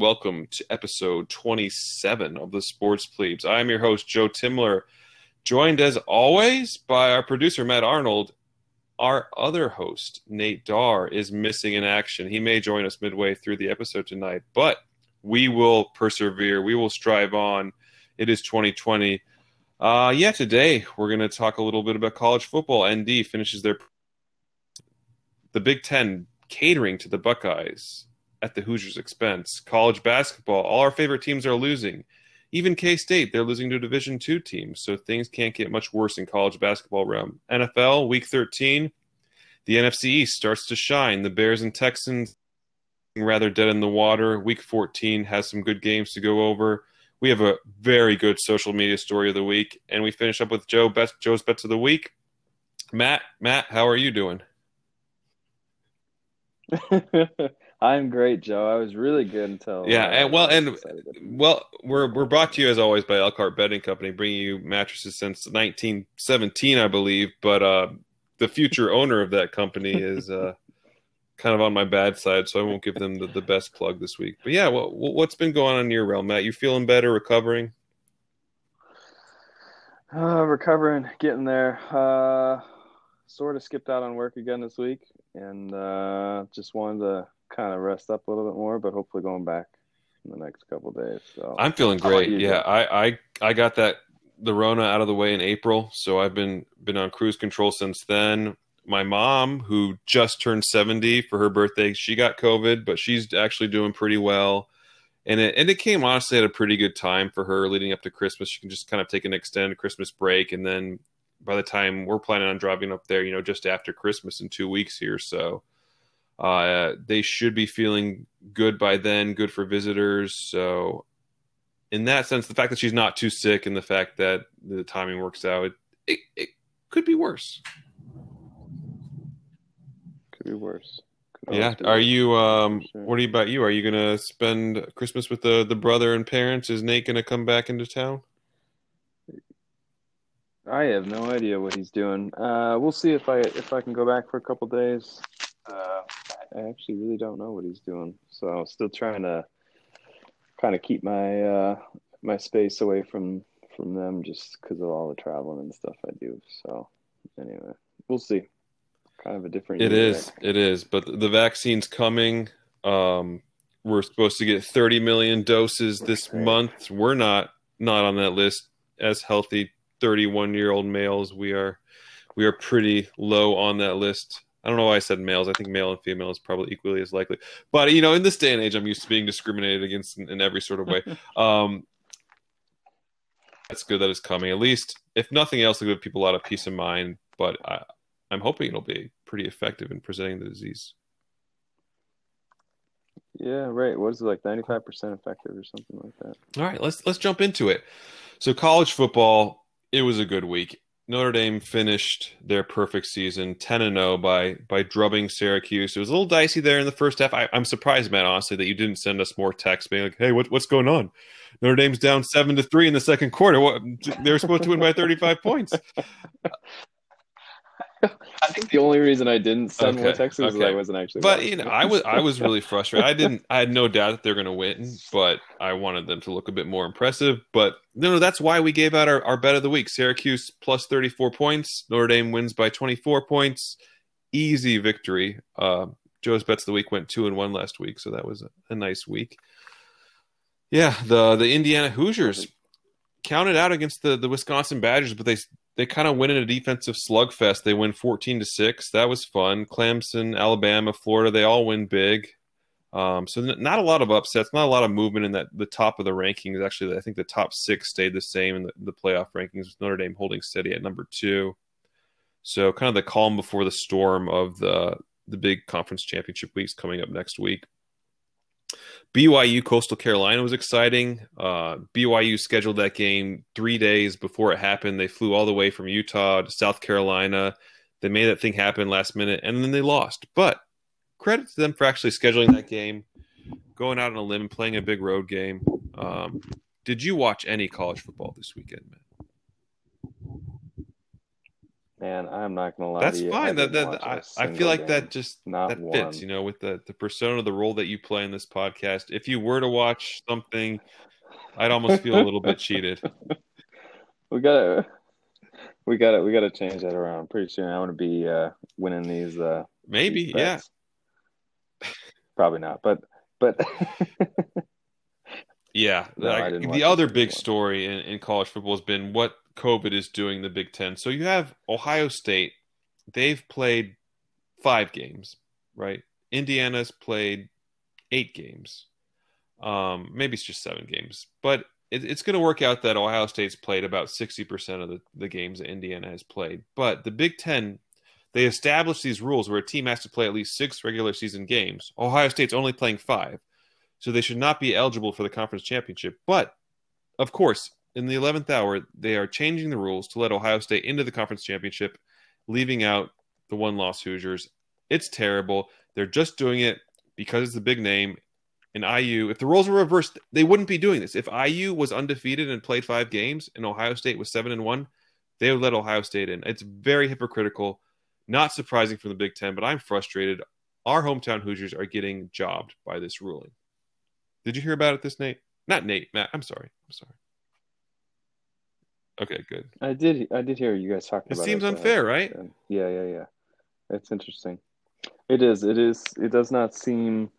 Welcome to episode 27 of the Sports Plebes. I am your host, Joe Timler, joined as always by our producer, Matt Arnold. Our other host, Nate Darr, is missing in action. He may join us midway through the episode tonight, but we will persevere. We will strive on. It is 2020. Uh, yeah, today we're going to talk a little bit about college football. ND finishes their the Big Ten catering to the Buckeyes at the Hoosiers' expense. College basketball, all our favorite teams are losing. Even K State, they're losing to a Division two teams, so things can't get much worse in college basketball realm. NFL Week 13, the NFC East starts to shine. The Bears and Texans rather dead in the water. Week 14 has some good games to go over. We have a very good social media story of the week, and we finish up with Joe best Joe's bets of the week. Matt, Matt, how are you doing? I'm great, Joe. I was really good until yeah, uh, and well, and well, we're we're brought to you as always by Elkhart Bedding Company, bringing you mattresses since 1917, I believe. But uh, the future owner of that company is uh, kind of on my bad side, so I won't give them the, the best plug this week. But yeah, what what's been going on in your realm, Matt? You feeling better, recovering? Uh, recovering, getting there. Uh, sort of skipped out on work again this week, and uh, just wanted to kind of rest up a little bit more, but hopefully going back in the next couple days. So I'm feeling great. Yeah, I, I I got that the Rona out of the way in April, so I've been been on cruise control since then. My mom, who just turned 70 for her birthday, she got COVID, but she's actually doing pretty well. And it and it came honestly at a pretty good time for her leading up to Christmas. She can just kind of take an extended Christmas break, and then by the time we're planning on driving up there, you know, just after Christmas in two weeks here, so uh, they should be feeling good by then, good for visitors. So, in that sense, the fact that she's not too sick and the fact that the timing works out, it, it, it could be worse. Could be worse. Could yeah. Are worse. you? Um. Sure. What are you about you? Are you gonna spend Christmas with the the brother and parents? Is Nate gonna come back into town? I have no idea what he's doing. Uh, we'll see if I if I can go back for a couple days. Uh, I actually really don't know what he's doing. So I'm still trying to kind of keep my uh, my space away from from them just because of all the traveling and stuff I do. So anyway, we'll see. Kind of a different. It is. It is. But the vaccine's coming. Um, we're supposed to get 30 million doses this month. We're not not on that list as healthy 31 year old males. We are we are pretty low on that list. I don't know why I said males. I think male and female is probably equally as likely. But you know, in this day and age, I'm used to being discriminated against in, in every sort of way. Um, that's good that it's coming. At least, if nothing else, it'll give people a lot of peace of mind. But I, I'm hoping it'll be pretty effective in presenting the disease. Yeah, right. What is it like? Ninety five percent effective or something like that. All right, let's let's jump into it. So, college football. It was a good week. Notre Dame finished their perfect season 10 and 0 by by drubbing Syracuse. It was a little dicey there in the first half. I, am surprised, man, honestly, that you didn't send us more text being like, "Hey, what, what's going on?" Notre Dame's down seven to three in the second quarter. What they were supposed to win by 35 points. I think the only reason I didn't send okay, more texts was okay. I wasn't actually. But you know, I was I was really frustrated. I didn't. I had no doubt that they're going to win, but I wanted them to look a bit more impressive. But no, no, that's why we gave out our, our bet of the week: Syracuse plus thirty four points. Notre Dame wins by twenty four points. Easy victory. Uh, Joe's bets of the week went two and one last week, so that was a, a nice week. Yeah, the the Indiana Hoosiers counted out against the the Wisconsin Badgers, but they they kind of win in a defensive slugfest. They win 14 to 6. That was fun. Clemson, Alabama, Florida, they all win big. Um, so not a lot of upsets, not a lot of movement in that the top of the rankings. Actually, I think the top six stayed the same in the, the playoff rankings with Notre Dame holding steady at number two. So kind of the calm before the storm of the the big conference championship weeks coming up next week. BYU Coastal Carolina was exciting. Uh, BYU scheduled that game three days before it happened. They flew all the way from Utah to South Carolina. They made that thing happen last minute, and then they lost. But credit to them for actually scheduling that game, going out on a limb, playing a big road game. Um, did you watch any college football this weekend, man? Man, I'm not gonna lie. That's fine. I, That, that I, I feel like game. that just Not that one. fits, you know, with the the persona, the role that you play in this podcast. If you were to watch something, I'd almost feel a little bit cheated. We gotta, we gotta, we gotta change that around. Pretty soon, I want to be uh, winning these. Uh, Maybe, these yeah. Probably not, but but Yeah, No, like, the other big one. story in, in college football has been what COVID is doing the Big Ten. So you have Ohio State; they've played five games, right? Indiana's played eight games. Um, maybe it's just seven games, but it, it's going to work out that Ohio State's played about sixty percent of the, the games that Indiana has played. But the Big Ten, they established these rules where a team has to play at least six regular season games. Ohio State's only playing five so they should not be eligible for the conference championship. But of course, in the 11th hour, they are changing the rules to let Ohio State into the conference championship, leaving out the one loss Hoosiers. It's terrible. They're just doing it because it's the big name. And IU, if the roles were reversed, they wouldn't be doing this. If IU was undefeated and played five games and Ohio State was seven and one, they would let Ohio State in. It's very hypocritical, not surprising from the Big Ten, but I'm frustrated. Our hometown Hoosiers are getting jobbed by this ruling. Did you hear about it, this Nate? Not Nate, Matt. I'm sorry. I'm sorry. Okay, good. I did, I did hear you guys talking It about seems uh, unfair, right? and- yeah, yeah, yeah. It's interesting. It is. It is. It does not seem.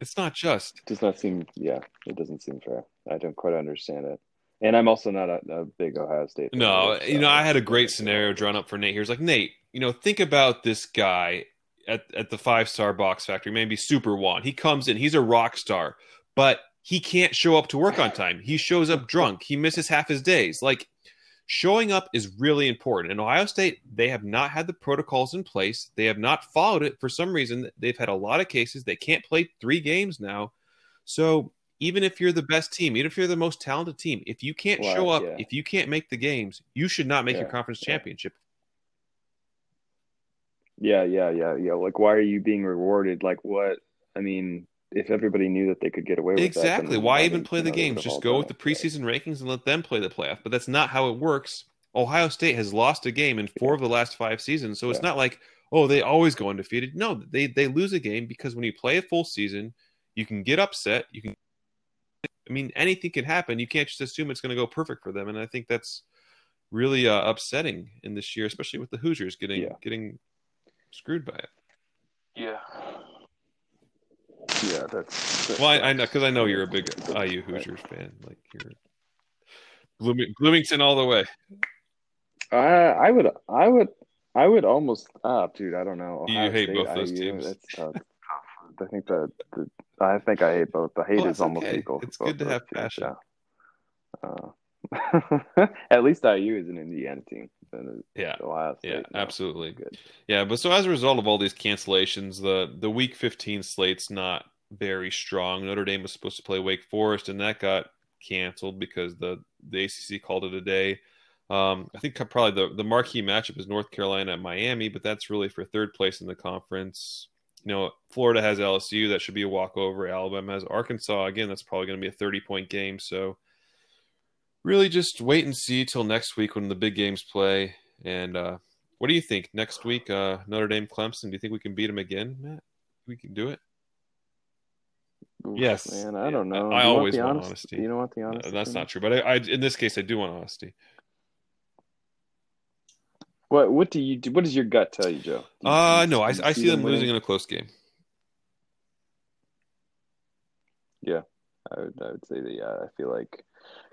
It's not just. It does not seem. Yeah, it doesn't seem fair. I don't quite understand it. And I'm also not a, a big Ohio State. fan No, either, you know, I had a great scenario drawn up for Nate. Here's like, Nate, you know, think about this guy at, at the five star box factory, maybe Super One. He comes in, he's a rock star, but he can't show up to work on time. He shows up drunk. He misses half his days. Like, showing up is really important. In Ohio State, they have not had the protocols in place. They have not followed it for some reason. They've had a lot of cases. They can't play three games now. So even if you're the best team, even if you're the most talented team, if you can't Well, show up, yeah. if you can't make the games, you should not make your conference yeah. championship. Yeah, yeah, yeah, yeah. Like, why are you being rewarded? Like, what? I mean, if everybody knew that they could get away with that, Exactly. then Why even play the games? Just go with the it. Right. preseason rankings and let them play the playoff. But that's not how it works. Ohio State has lost a game in four of the last five seasons, so it's Yeah. not like oh they always go undefeated. No, they they lose a game because when you play a full season, you can get upset. You can. I mean, anything can happen. You can't just assume it's going to go perfect for them, and I think that's really uh, upsetting in this year, especially with the Hoosiers getting Yeah. getting screwed by it. Yeah. Yeah, that's. that's Well, I, I know because I know you're a big IU Hoosiers fan. Like you're Blooming, Bloomington all the way. I I would I would I would almost ah dude I don't know You hate State, both those IU, teams. Tough. I think that the, I think I hate both. The hate Well, is almost okay. equal. It's good to have teams, passion. yeah. Uh, at least IU is an Indiana team. Than Yeah, Ohio State. yeah, no. absolutely. Good. Yeah, but so as a result of all these cancellations, the the Week 15 slate's not very strong. Notre Dame was supposed to play Wake Forest, and that got canceled because the the ACC called it a day. Um, I think probably the the marquee matchup is North Carolina at Miami, but that's really for third place in the conference. You know, Florida has LSU, that should be a walkover. Alabama has Arkansas. Again, that's probably going to be a 30 point game. So, really just wait and see till next week when the big games play. And uh, what do you think next week? Uh, Notre Dame, Clemson. Do you think we can beat them again, Matt? We can do it. Oof, Yes. man. I don't know. I I, always the want honest, honesty. You don't want the No, honesty. that's not true. But I, I, in this case, I do want honesty. What What do you do? What does your gut tell you, Joe? Do you- Uh, no, you I, I see them winning? losing in a close game. Yeah, I would, I would say that yeah, I feel like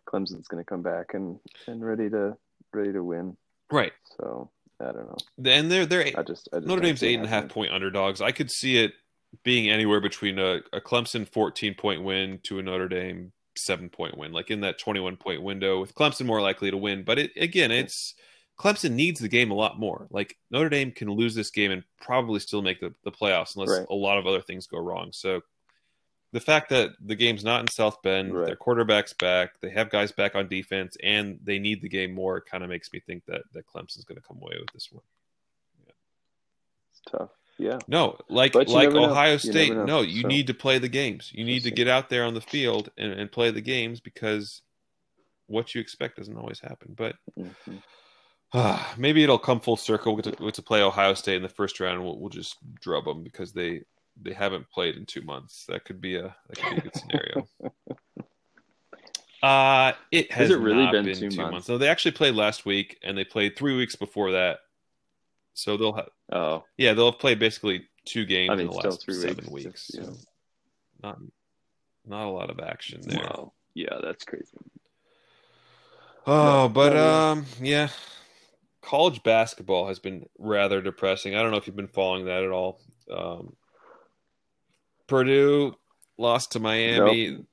Clemson's going to come back and, and ready to ready to win. Right. So I don't know. And they're they're I just, I just Notre Dame's eight and a half point underdogs. I could see it being anywhere between a, a Clemson 14 point win to a Notre Dame seven point win, like in that 21 point window, with Clemson more likely to win. But it, again, it's Clemson needs the game a lot more. Like Notre Dame can lose this game and probably still make the, the playoffs unless Right. a lot of other things go wrong. So the fact that the game's not in South Bend, Right. their quarterback's back, they have guys back on defense, and they need the game more kind of makes me think that, that Clemson's going to come away with this one. It's tough. Yeah. No, like like never know. Ohio You State. know. No, you So- need to play the games. You need to get out there on the field and, and play the games because what you expect doesn't always happen. But Mhm. Uh, maybe it'll come full circle. We'll get, to, we'll get to play Ohio State in the first round. We'll, we'll just drub them because they they haven't played in two months. That could be a that could be a good scenario. uh it has, Has it really not been been two two, months? months. No, they actually played last week, and they played three weeks before that. So they'll have Oh, yeah they'll have played basically two games I mean, in the last three seven weeks. weeks. Yeah. So not not a lot of action there. wow. Yeah, that's crazy. Oh, No, but not um, yeah, college basketball has been rather depressing. I don't know if you've been following that at all. Um, Purdue lost to Miami.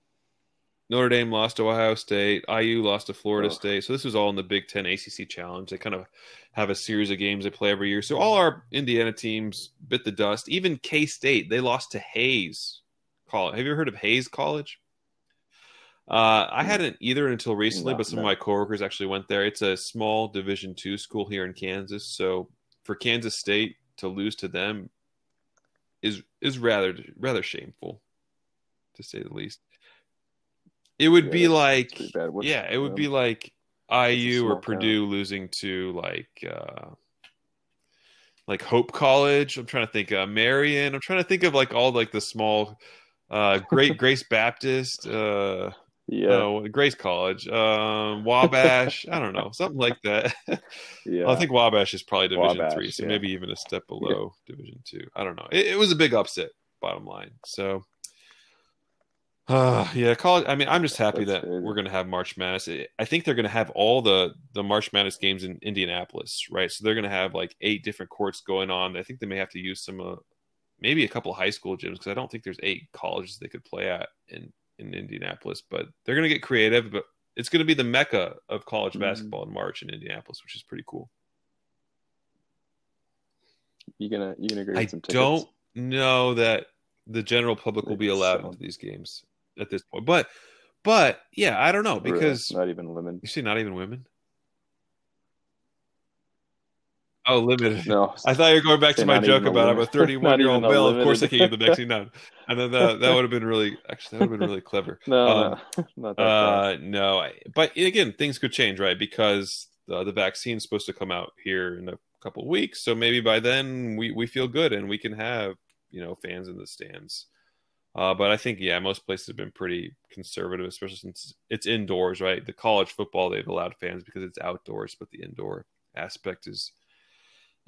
Notre Dame lost to Ohio State. IU lost to Florida Ugh. State. So this was all in the Big Ten ACC Challenge. They kind of have a series of games they play every year. So all our Indiana teams bit the dust. Even K State, they lost to Hayes College. Have you ever heard of Hayes College? Uh, I hadn't either until recently, No, but some no. of my coworkers actually went there. It's a small Division two school here in Kansas. So for Kansas State to lose to them is is rather rather shameful, to say the least. It would Yeah, be like. Yeah, it would um, be like IU or Purdue losing to like uh like Hope College. I'm trying to think uh Marion. I'm trying to think of like all like the small uh Great Grace Baptist, uh Yeah, no, Grace College, um Wabash, I don't know, something like that. yeah. I think Wabash is probably Division Wabash, three, so yeah. maybe even a step below Division two. I don't know. It, it was a big upset, bottom line. So, uh, yeah, college. I mean, I'm just happy That's that crazy. we're going to have March Madness. I think they're going to have all the the March Madness games in Indianapolis, right? So they're going to have like eight different courts going on. I think they may have to use some, uh, maybe a couple of high school gyms because I don't think there's eight colleges they could play at in in Indianapolis. But they're going to get creative. But it's going to be the mecca of college Mhm. basketball in March in Indianapolis, which is pretty cool. you gonna you gonna agree I with some tickets? don't know that the general public will be allowed So- into these games at this point. But but yeah, I don't know Really? because not even women. you see not even women. Oh, limited. No, I thought you were going back to my joke about I'm a 31 year old male. Of course, I can't give the vaccine now. And then that, that would have been really, actually, that would have been really clever. no, Um, no, not that. Uh, no, I- but again, things could change, right? Because the, the vaccine's supposed to come out here in a couple of weeks, so maybe by then we we feel good and we can have you know fans in the stands. Uh, but I think yeah, most places have been pretty conservative, especially since it's indoors, right? The college football they've allowed fans because it's outdoors, but the indoor aspect is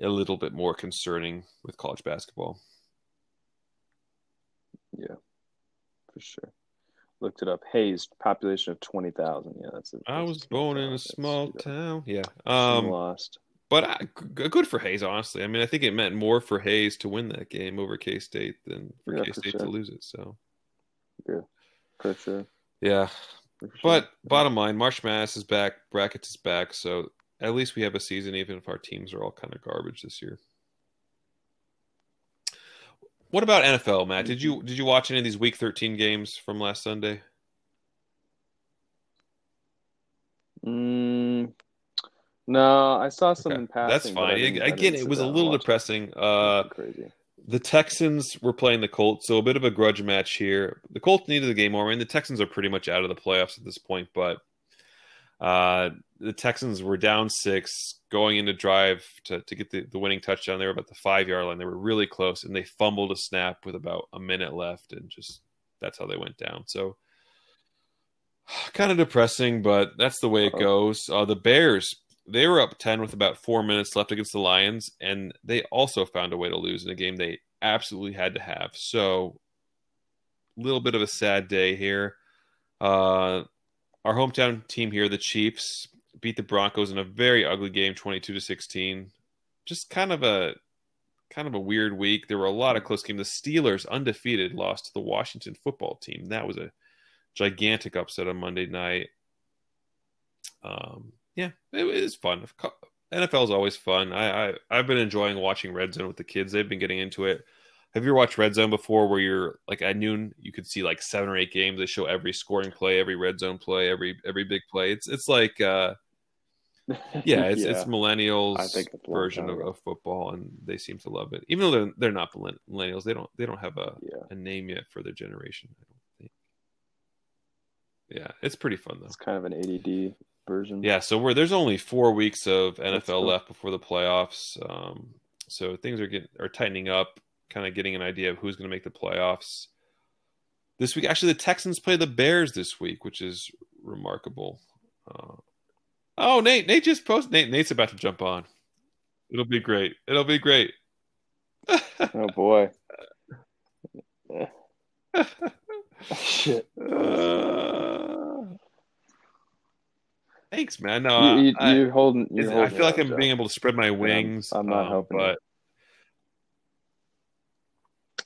a little bit more concerning with college basketball. Yeah, for sure. Looked it up. Hayes, population of twenty thousand. Yeah, that's. A, I that's was born in a small town. Yeah. Um, lost. But I, good for Hayes, honestly. I mean, I think it meant more for Hayes to win that game over K State than for Yeah, K State to lose it. So, yeah, For sure. yeah. For sure. But bottom line, March Madness is back, brackets is back. So at least we have a season, even if our teams are all kind of garbage this year. What about NFL, Matt? Did you did you watch any of these Week 13 games from last Sunday? Mm, no, I saw some Okay, in passing. That's but I fine. I Again, didn't it was a little depressing. Uh, crazy. The Texans were playing the Colts, so a bit of a grudge match here. The Colts needed the game more. Mean, the Texans are pretty much out of the playoffs at this point, but uh, the Texans were down six going into drive to, to get the, the winning touchdown. They were about the five yard line. They were really close, and they fumbled a snap with about a minute left, and just that's how they went down. So kind of depressing, but that's the way it goes. Uh, the Bears they were up 10 with about four minutes left against the Lions, and they also found a way to lose in a game they absolutely had to have. So, a little bit of a sad day here. Uh, our hometown team here, the Chiefs, beat the Broncos in a very ugly game, 22 to 16. Just kind of a kind of a weird week. There were a lot of close games. The Steelers, undefeated, lost to the Washington football team. That was a gigantic upset on Monday night. Um, yeah, it was fun. NFL is always fun. I, I I've been enjoying watching Red Zone with the kids. They've been getting into it. Have you watched Red Zone before, where you're like at noon, you could see like seven or eight games. They show every scoring play, every red zone play, every every big play. It's it's like uh, yeah, it's it's I millennials it's version of, of football, and they seem to love it. Even though they're they're not millennials, they don't they don't have a, yeah. a name yet for their generation. I don't think. Yeah, it's pretty fun though. It's kind of an ADD version. Yeah, so we're there's only four weeks of NFL cool. left before the playoffs. Um, so things are getting are tightening up, kind of getting an idea of who's going to make the playoffs. This week, actually, the Texans play the Bears this week, which is remarkable. Uh, oh, Nate! Nate just posted. Nate, Nate's about to jump on. It'll be great. It'll be great. Oh boy. Shit. Uh, thanks, man. No, you, you, I, you're holding. I feel like I'm being able to spread my wings. I'm not um, helping you. but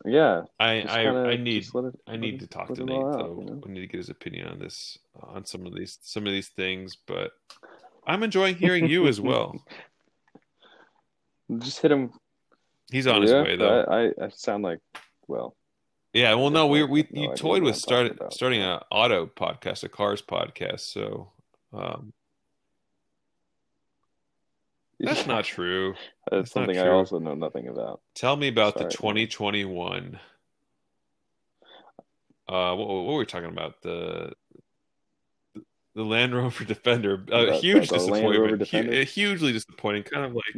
Yeah. I, I, kinda- I need, it- I need to talk to Nate out, though. you know? I need to get his opinion on this, on some of these, some of these things. But I'm enjoying hearing you as well. Just hit him. He's on his way though. I, I, sound like well. yeah. Well, no, we we no you toyed with I'm start, talking about. starting a auto podcast, a cars podcast. So um, that's not true. That's that's something I also know nothing about. Tell me about the 2021. Uh, what, what were we talking about? The the Land Rover Defender. a The- huge the- the Land disappointment. Rover Hu- hugely disappointing. Kind of like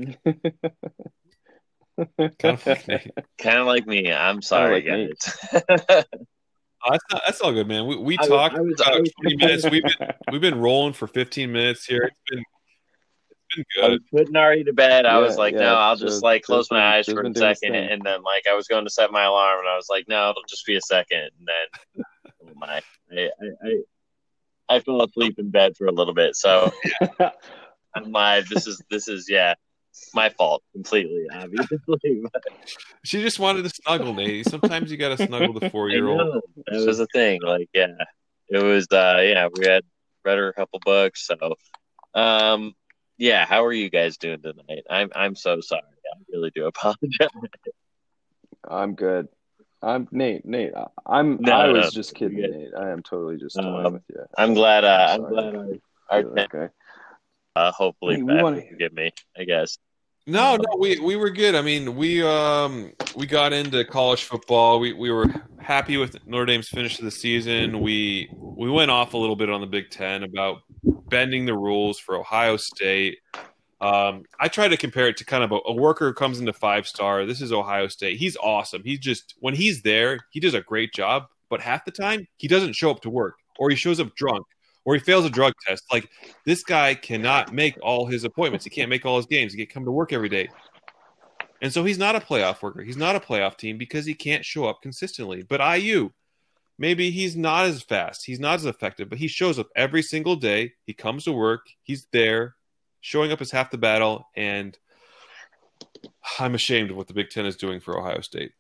kind of like Nate. Kind of like me. I'm sorry, like me. guys. Oh, that's not, that's all good, man. We, we I, talked I was, about I was, 20 minutes. We've been we've been rolling for 15 minutes here. It's been it's been I good. was putting Ari to bed. I Yeah, was like, yeah, no, I'll Joe- just like close Joe's my been- eyes for a been doing his second, thing. and then like I was going to set my alarm, and I was like, no, it'll just be a second, and then oh my, I, I, I, I fell asleep in bed for a little bit. So I'm live. This is this is yeah, my fault completely, obviously. But She just wanted to snuggle, Nate. Sometimes you got to snuggle the four year old. know that was a thing. Like yeah, it was. uh Yeah, we had read her a couple books. So, um, yeah. How are you guys doing tonight? I'm I'm so sorry. I really do apologize. I'm good. I'm Nate. Nate. I- I'm. No, I no, was no, just you're kidding, good. Nate. I am totally just Um, toying with you. I'm glad. Uh, I'm Sorry. glad our our You're okay. uh, hopefully Hey, we Pat wanna- will forgive me. I guess. No, no, we we were good. I mean, we um we got into college football. We we were happy with Notre Dame's finish of the season. We we went off a little bit on the Big Ten about bending the rules for Ohio State. Um, I try to compare it to kind of a, a worker who comes into five star. This is Ohio State. He's awesome. He's just when he's there, he does a great job. But half the time, he doesn't show up to work, or he shows up drunk, or he fails a drug test. Like this guy cannot make all his appointments. He can't make all his games. He can't come to work every day. And so he's not a playoff worker. He's not a playoff team because he can't show up consistently. But IU, maybe he's not as fast. He's not as effective, but he shows up every single day. He comes to work. He's there. Showing up is half the battle. And I'm ashamed of what the Big Ten is doing for Ohio State.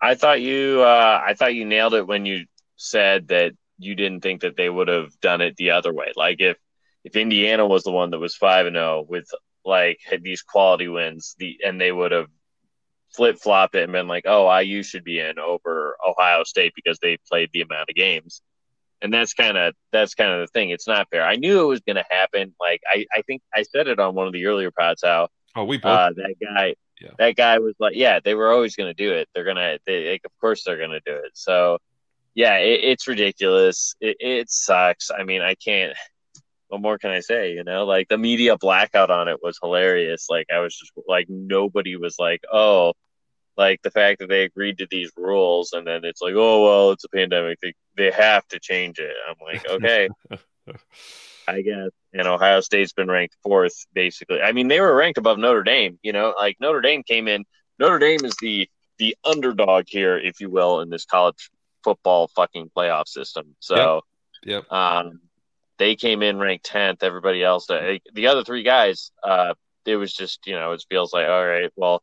I thought you. Uh, I thought you nailed it when you said that you didn't think that they would have done it the other way. Like if if Indiana was the one that was five and zero with like had these quality wins, the and they would have flip flopped it and been like, oh, IU should be in over Ohio State because they played the amount of games. And that's kind of that's kind of the thing. It's not fair. I knew it was going to happen. Like I, I think I said it on one of the earlier pods how Oh, we both. uh, that guy, Yeah. that guy was like, yeah, they were always going to do it. They're gonna, they, like, of course, they're going to do it. So, yeah, it, it's ridiculous. It, it sucks. I mean, I can't. What more can I say? You know, like the media blackout on it was hilarious. Like I was just like, nobody was like, oh, like the fact that they agreed to these rules, and then it's like, oh well, it's a pandemic. They they have to change it. I'm like, okay. I guess. And Ohio State's been ranked fourth, basically. I mean, they were ranked above Notre Dame. You know, like Notre Dame came in. Notre Dame is the the underdog here, if you will, in this college football fucking playoff system. So, Yep. um, they came in ranked tenth. Everybody else, uh, the other three guys, uh, it was just you know, it feels like all right, well,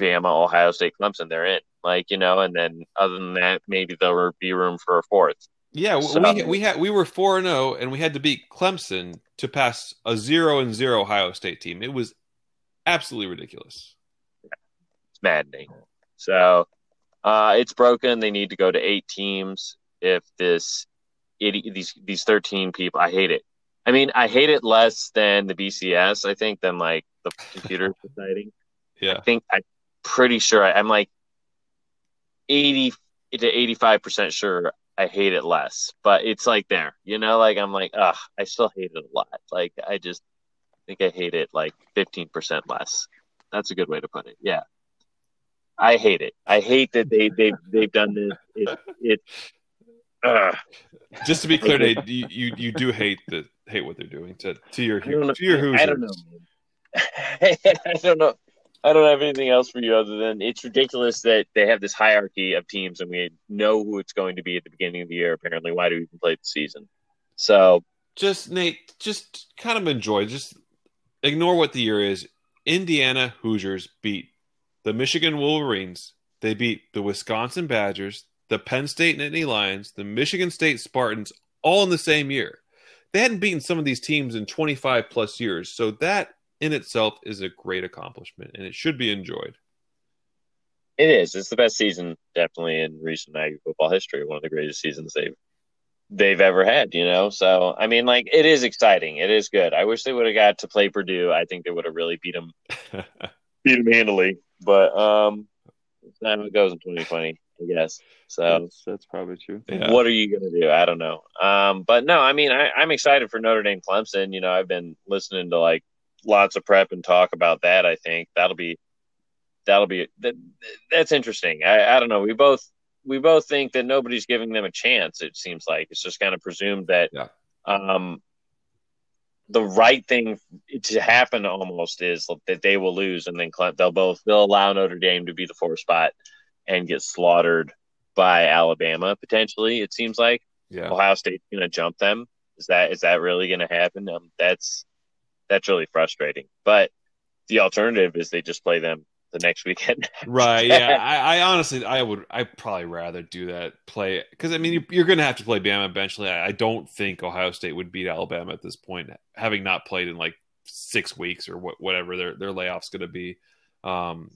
Bama, Ohio State, Clemson, they're in. Like you know, and then other than that, maybe there will be room for a fourth. Yeah, So- we we had we were four and zero, and we had to beat Clemson to pass a zero and zero Ohio State team. It was absolutely ridiculous. It's maddening. So uh, it's broken. They need to go to eight teams. If this idi- these these thirteen people, I hate it. I mean, I hate it less than the BCS. I think than like the computer society. Yeah, I think I'm pretty sure I, I'm like eighty to eighty five percent sure. I hate it less. But it's like there, you know, like I'm like, ugh, I still hate it a lot. Like I just think I hate it like 15% less. That's a good way to put it. Yeah. I hate it. I hate that they they they've done this. It, it uh, Just to be clear, Nate, you, you you do hate the hate what they're doing to to your I don't know. to your. I don't know. I don't know. I don't have anything else for you other than it's ridiculous that they have this hierarchy of teams and we know who it's going to be at the beginning of the year. Apparently, why do we even play the season? So Just Nate, just kind of enjoy. Just ignore what the year is. Indiana Hoosiers beat the Michigan Wolverines. They beat the Wisconsin Badgers, the Penn State Nittany Lions, the Michigan State Spartans, all in the same year. They hadn't beaten some of these teams in 25 plus years, so that in itself is a great accomplishment, and it should be enjoyed. it is. It's the best season, definitely in recent Aggie football history. One of the greatest seasons they've they've ever had. You know, so I mean, like it is exciting. It is good. I wish they would have got to play Purdue. I think they would have really beat them beat them handily. But um, that's how it goes in 2020, I guess. So That's, that's probably true. Yeah. what are you going to do? I don't know. Um, but no, I mean, I, I'm excited for Notre Dame Clemson. You know, I've been listening to like lots of prep and talk about that. I think that'll be that'll be that, that's interesting. I, I don't know. We both we both think that nobody's giving them a chance. It seems like it's just kind of presumed that Yeah. um, the right thing to happen almost is that they will lose, and then they'll both they'll allow Notre Dame to be the four spot and get slaughtered by Alabama potentially. It seems like yeah. Ohio State's going to jump them. Is that is that really going to happen? Um, that's that's really frustrating. But the alternative is they just play them the next weekend. Right. Yeah. I, I honestly, I would, I probably rather do that play because I mean, you, you're going to have to play Bama eventually. I, I don't think Ohio State would beat Alabama at this point, having not played in like six weeks or what, whatever their their layoff's going to be. Um,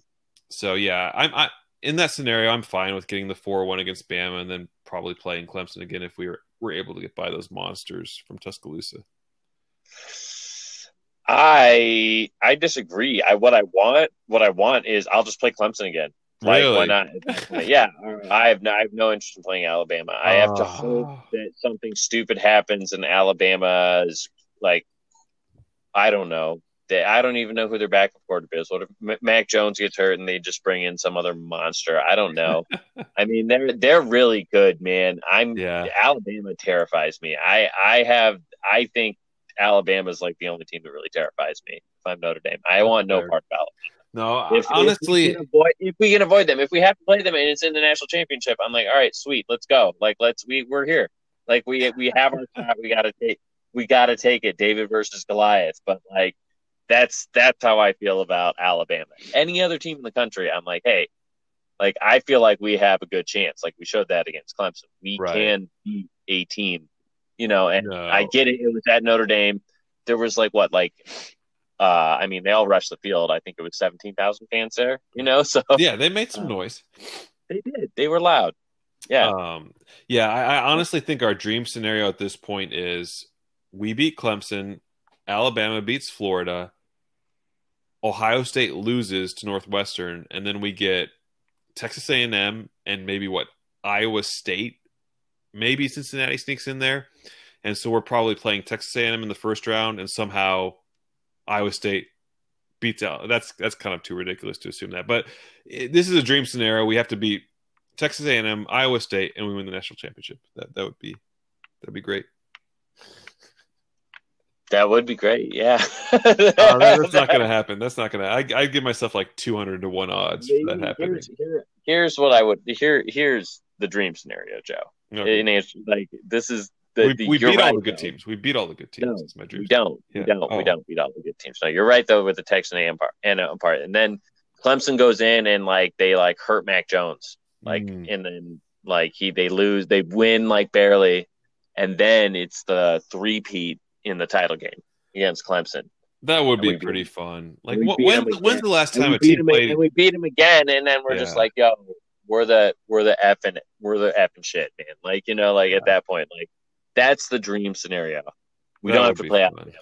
so yeah, I'm I in that scenario, I'm fine with getting the four one against Bama and then probably playing Clemson again if we were were able to get by those monsters from Tuscaloosa. I I disagree. I what I want what I want is I'll just play Clemson again. Like Really? why not? yeah, I have no, I have no interest in playing Alabama. I have to Oh. hope that something stupid happens and Alabama is like I don't know. They, I don't even know who their backup quarterback is. What if Mac Jones gets hurt and they just bring in some other monster? I don't know. I mean, they're they're really good, man. I'm Yeah. Alabama terrifies me. I I have I think Alabama's like the only team that really terrifies me. If I'm Notre Dame, I want no part of Alabama. No, If, if honestly, we avoid, if we can avoid them, if we have to play them and it's in the national championship, I'm like, all right, sweet, let's go. Like, let's we we're here. Like we we have our shot. We gotta take we gotta take it. David versus Goliath. But like that's that's how I feel about Alabama. Any other team in the country, I'm like, hey, like I feel like we have a good chance. Like we showed that against Clemson. We Right. can beat a team, you know. And No. I get it. It was at Notre Dame. There was like what like. Uh, I mean, they all rushed the field. I think it was seventeen thousand fans there. You know, so yeah, they made some noise. they did. They were loud. Yeah, Um, yeah, I, I honestly think our dream scenario at this point is we beat Clemson, Alabama beats Florida, Ohio State loses to Northwestern, and then we get Texas A&M and maybe what Iowa State, maybe Cincinnati sneaks in there, and so we're probably playing Texas A&M in the first round, and somehow Iowa State beats out. That's that's kind of too ridiculous to assume that, but it, this is a dream scenario. We have to beat Texas A&M, Iowa State, and we win the national championship. That that would be that'd be great. that would be great. Yeah, Uh, that- that's not going to happen. That's not going to. I I give myself like two hundred to one odds for that happening. Here's, here- here's what I would here. Here's the dream scenario, Joe. Okay. In answer, like this is the, we the- we beat all right, the good though. teams. We beat all the good teams. No. We don't. Yeah. We don't. Oh. We don't beat all the good teams. No, you're right though with the Texan A&M part and uh, part, and then Clemson goes in and like they like hurt Mac Jones, like Mm. and then like he they lose, they win like barely, and then it's the three peat in the title game against Clemson. That would And be we beat pretty fun. Like what, when, when's the last time a team him, played? and we beat him again, and then we're just like, yo, we're the we're the effing we're the effing shit, man. Like you know, like at that point, like that's the dream scenario. We That don't have to play fun. Alabama.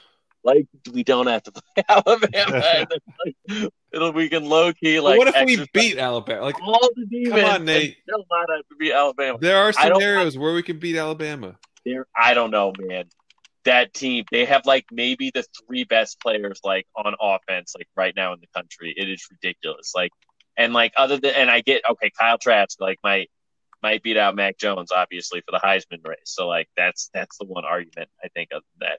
Like we don't have to play Alabama. Like, It'll we can low key But like. what if we beat Alabama? Like all the demons? Come on, and Nate. Still not have to beat Alabama. there are scenarios where we can beat Alabama. There, I don't know, man. That team, they have like maybe the three best players like on offense, like right now in the country. It is ridiculous. Like, and like other than, and I get okay, Kyle Trask like might might beat out Mac Jones, obviously for the Heisman race. So like that's that's the one argument I think of that.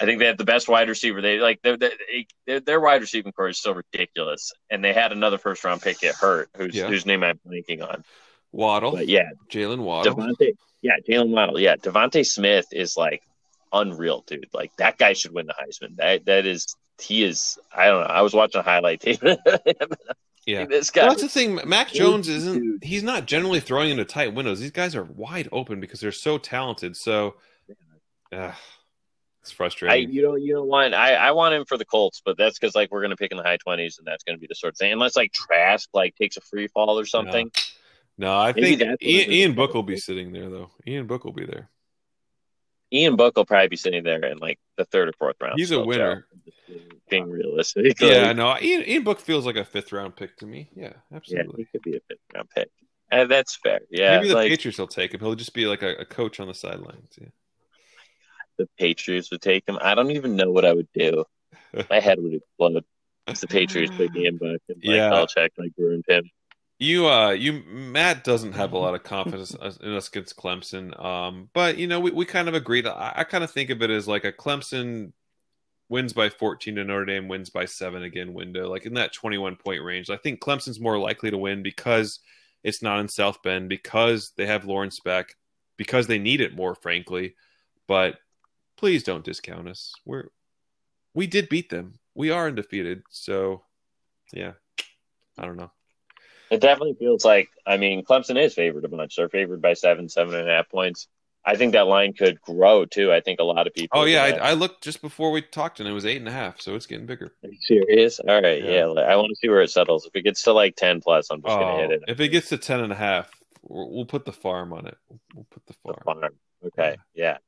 I think they have the best wide receiver. They like their their their wide receiving corps is so ridiculous, and they had another first round pick get hurt, whose Yeah. whose name I'm blanking on. Waddle, But yeah, Jaylen Waddle. DeVonta, yeah, Jaylen Waddle, yeah, DeVonta Smith is like unreal, dude. Like that guy should win the Heisman. That that is he is. I don't know. I was watching a highlight tape. Yeah. this guy. Well, that's the thing. Mac Jones isn't. He's not generally throwing into tight windows. These guys are wide open because they're so talented. So, uh, it's I frustrating. you know you don't want I I want him for the Colts, but that's because like we're gonna pick in the high twenties, and that's gonna be the sort of thing. Unless like Trask like takes a free fall or something. no, I Maybe think Ian. Ian Book will be sitting there though. Ian Book will be there. Ian Book will probably be sitting there in like the third or fourth round. He's a winner. Being realistic, Yeah, Like, no, Ian, Ian Book feels like a fifth round pick to me. Yeah, absolutely. yeah, he could be a fifth round pick. And that's fair. Yeah, Maybe the like Patriots will take him. He'll just be like a, a coach on the sidelines. Yeah. the Patriots would take him. I don't even know what I would do. My head would explode if the Patriots took Ian Book and like Yeah. Belichick like ruined him. You, uh, you, Matt doesn't have a lot of confidence in us against Clemson. Um, but you know, we, we kind of agreed. I, I kind of think of it as like a Clemson wins by 14 to Notre Dame wins by seven again window, like in that 21 point range. I think Clemson's more likely to win because it's not in South Bend, because they have Lawrence back, because they need it more, frankly. But please don't discount us. We're we did beat them. We are undefeated. So yeah, I don't know. It definitely feels like I mean Clemson is favored a bunch. They're favored by seven, seven and a half points. I think that line could grow too. I think a lot of people. Oh yeah, I, I looked just before we talked, and it was eight and a half, so it's getting bigger. Are you serious? All right, Yeah. yeah. I want to see where it settles. If it gets to like ten plus, I'm just Oh, gonna hit it. if it gets to ten and a half, we'll, put the farm on it. We'll put the The farm. farm. Okay, yeah.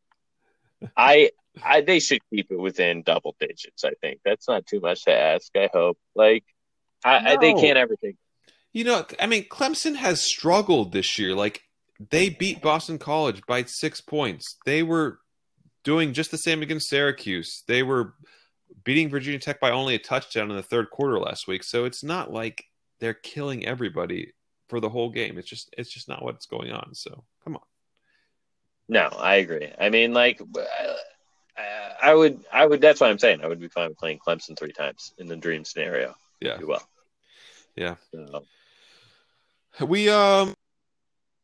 I, I, they should keep it within double digits. I think that's not too much to ask. I hope. Like, I, I they can't ever take. You know, I mean, Clemson has struggled this year. Like they beat Boston College by six points. They were doing just the same against Syracuse. They were beating Virginia Tech by only a touchdown in the third quarter last week. So it's not like they're killing everybody for the whole game. It's just it's just not what's going on. So come on. No, I agree. I mean, like, uh, I would, I would. That's what I'm saying. I would be fine with playing Clemson three times in the dream scenario. Yeah. Well. Yeah. So, We um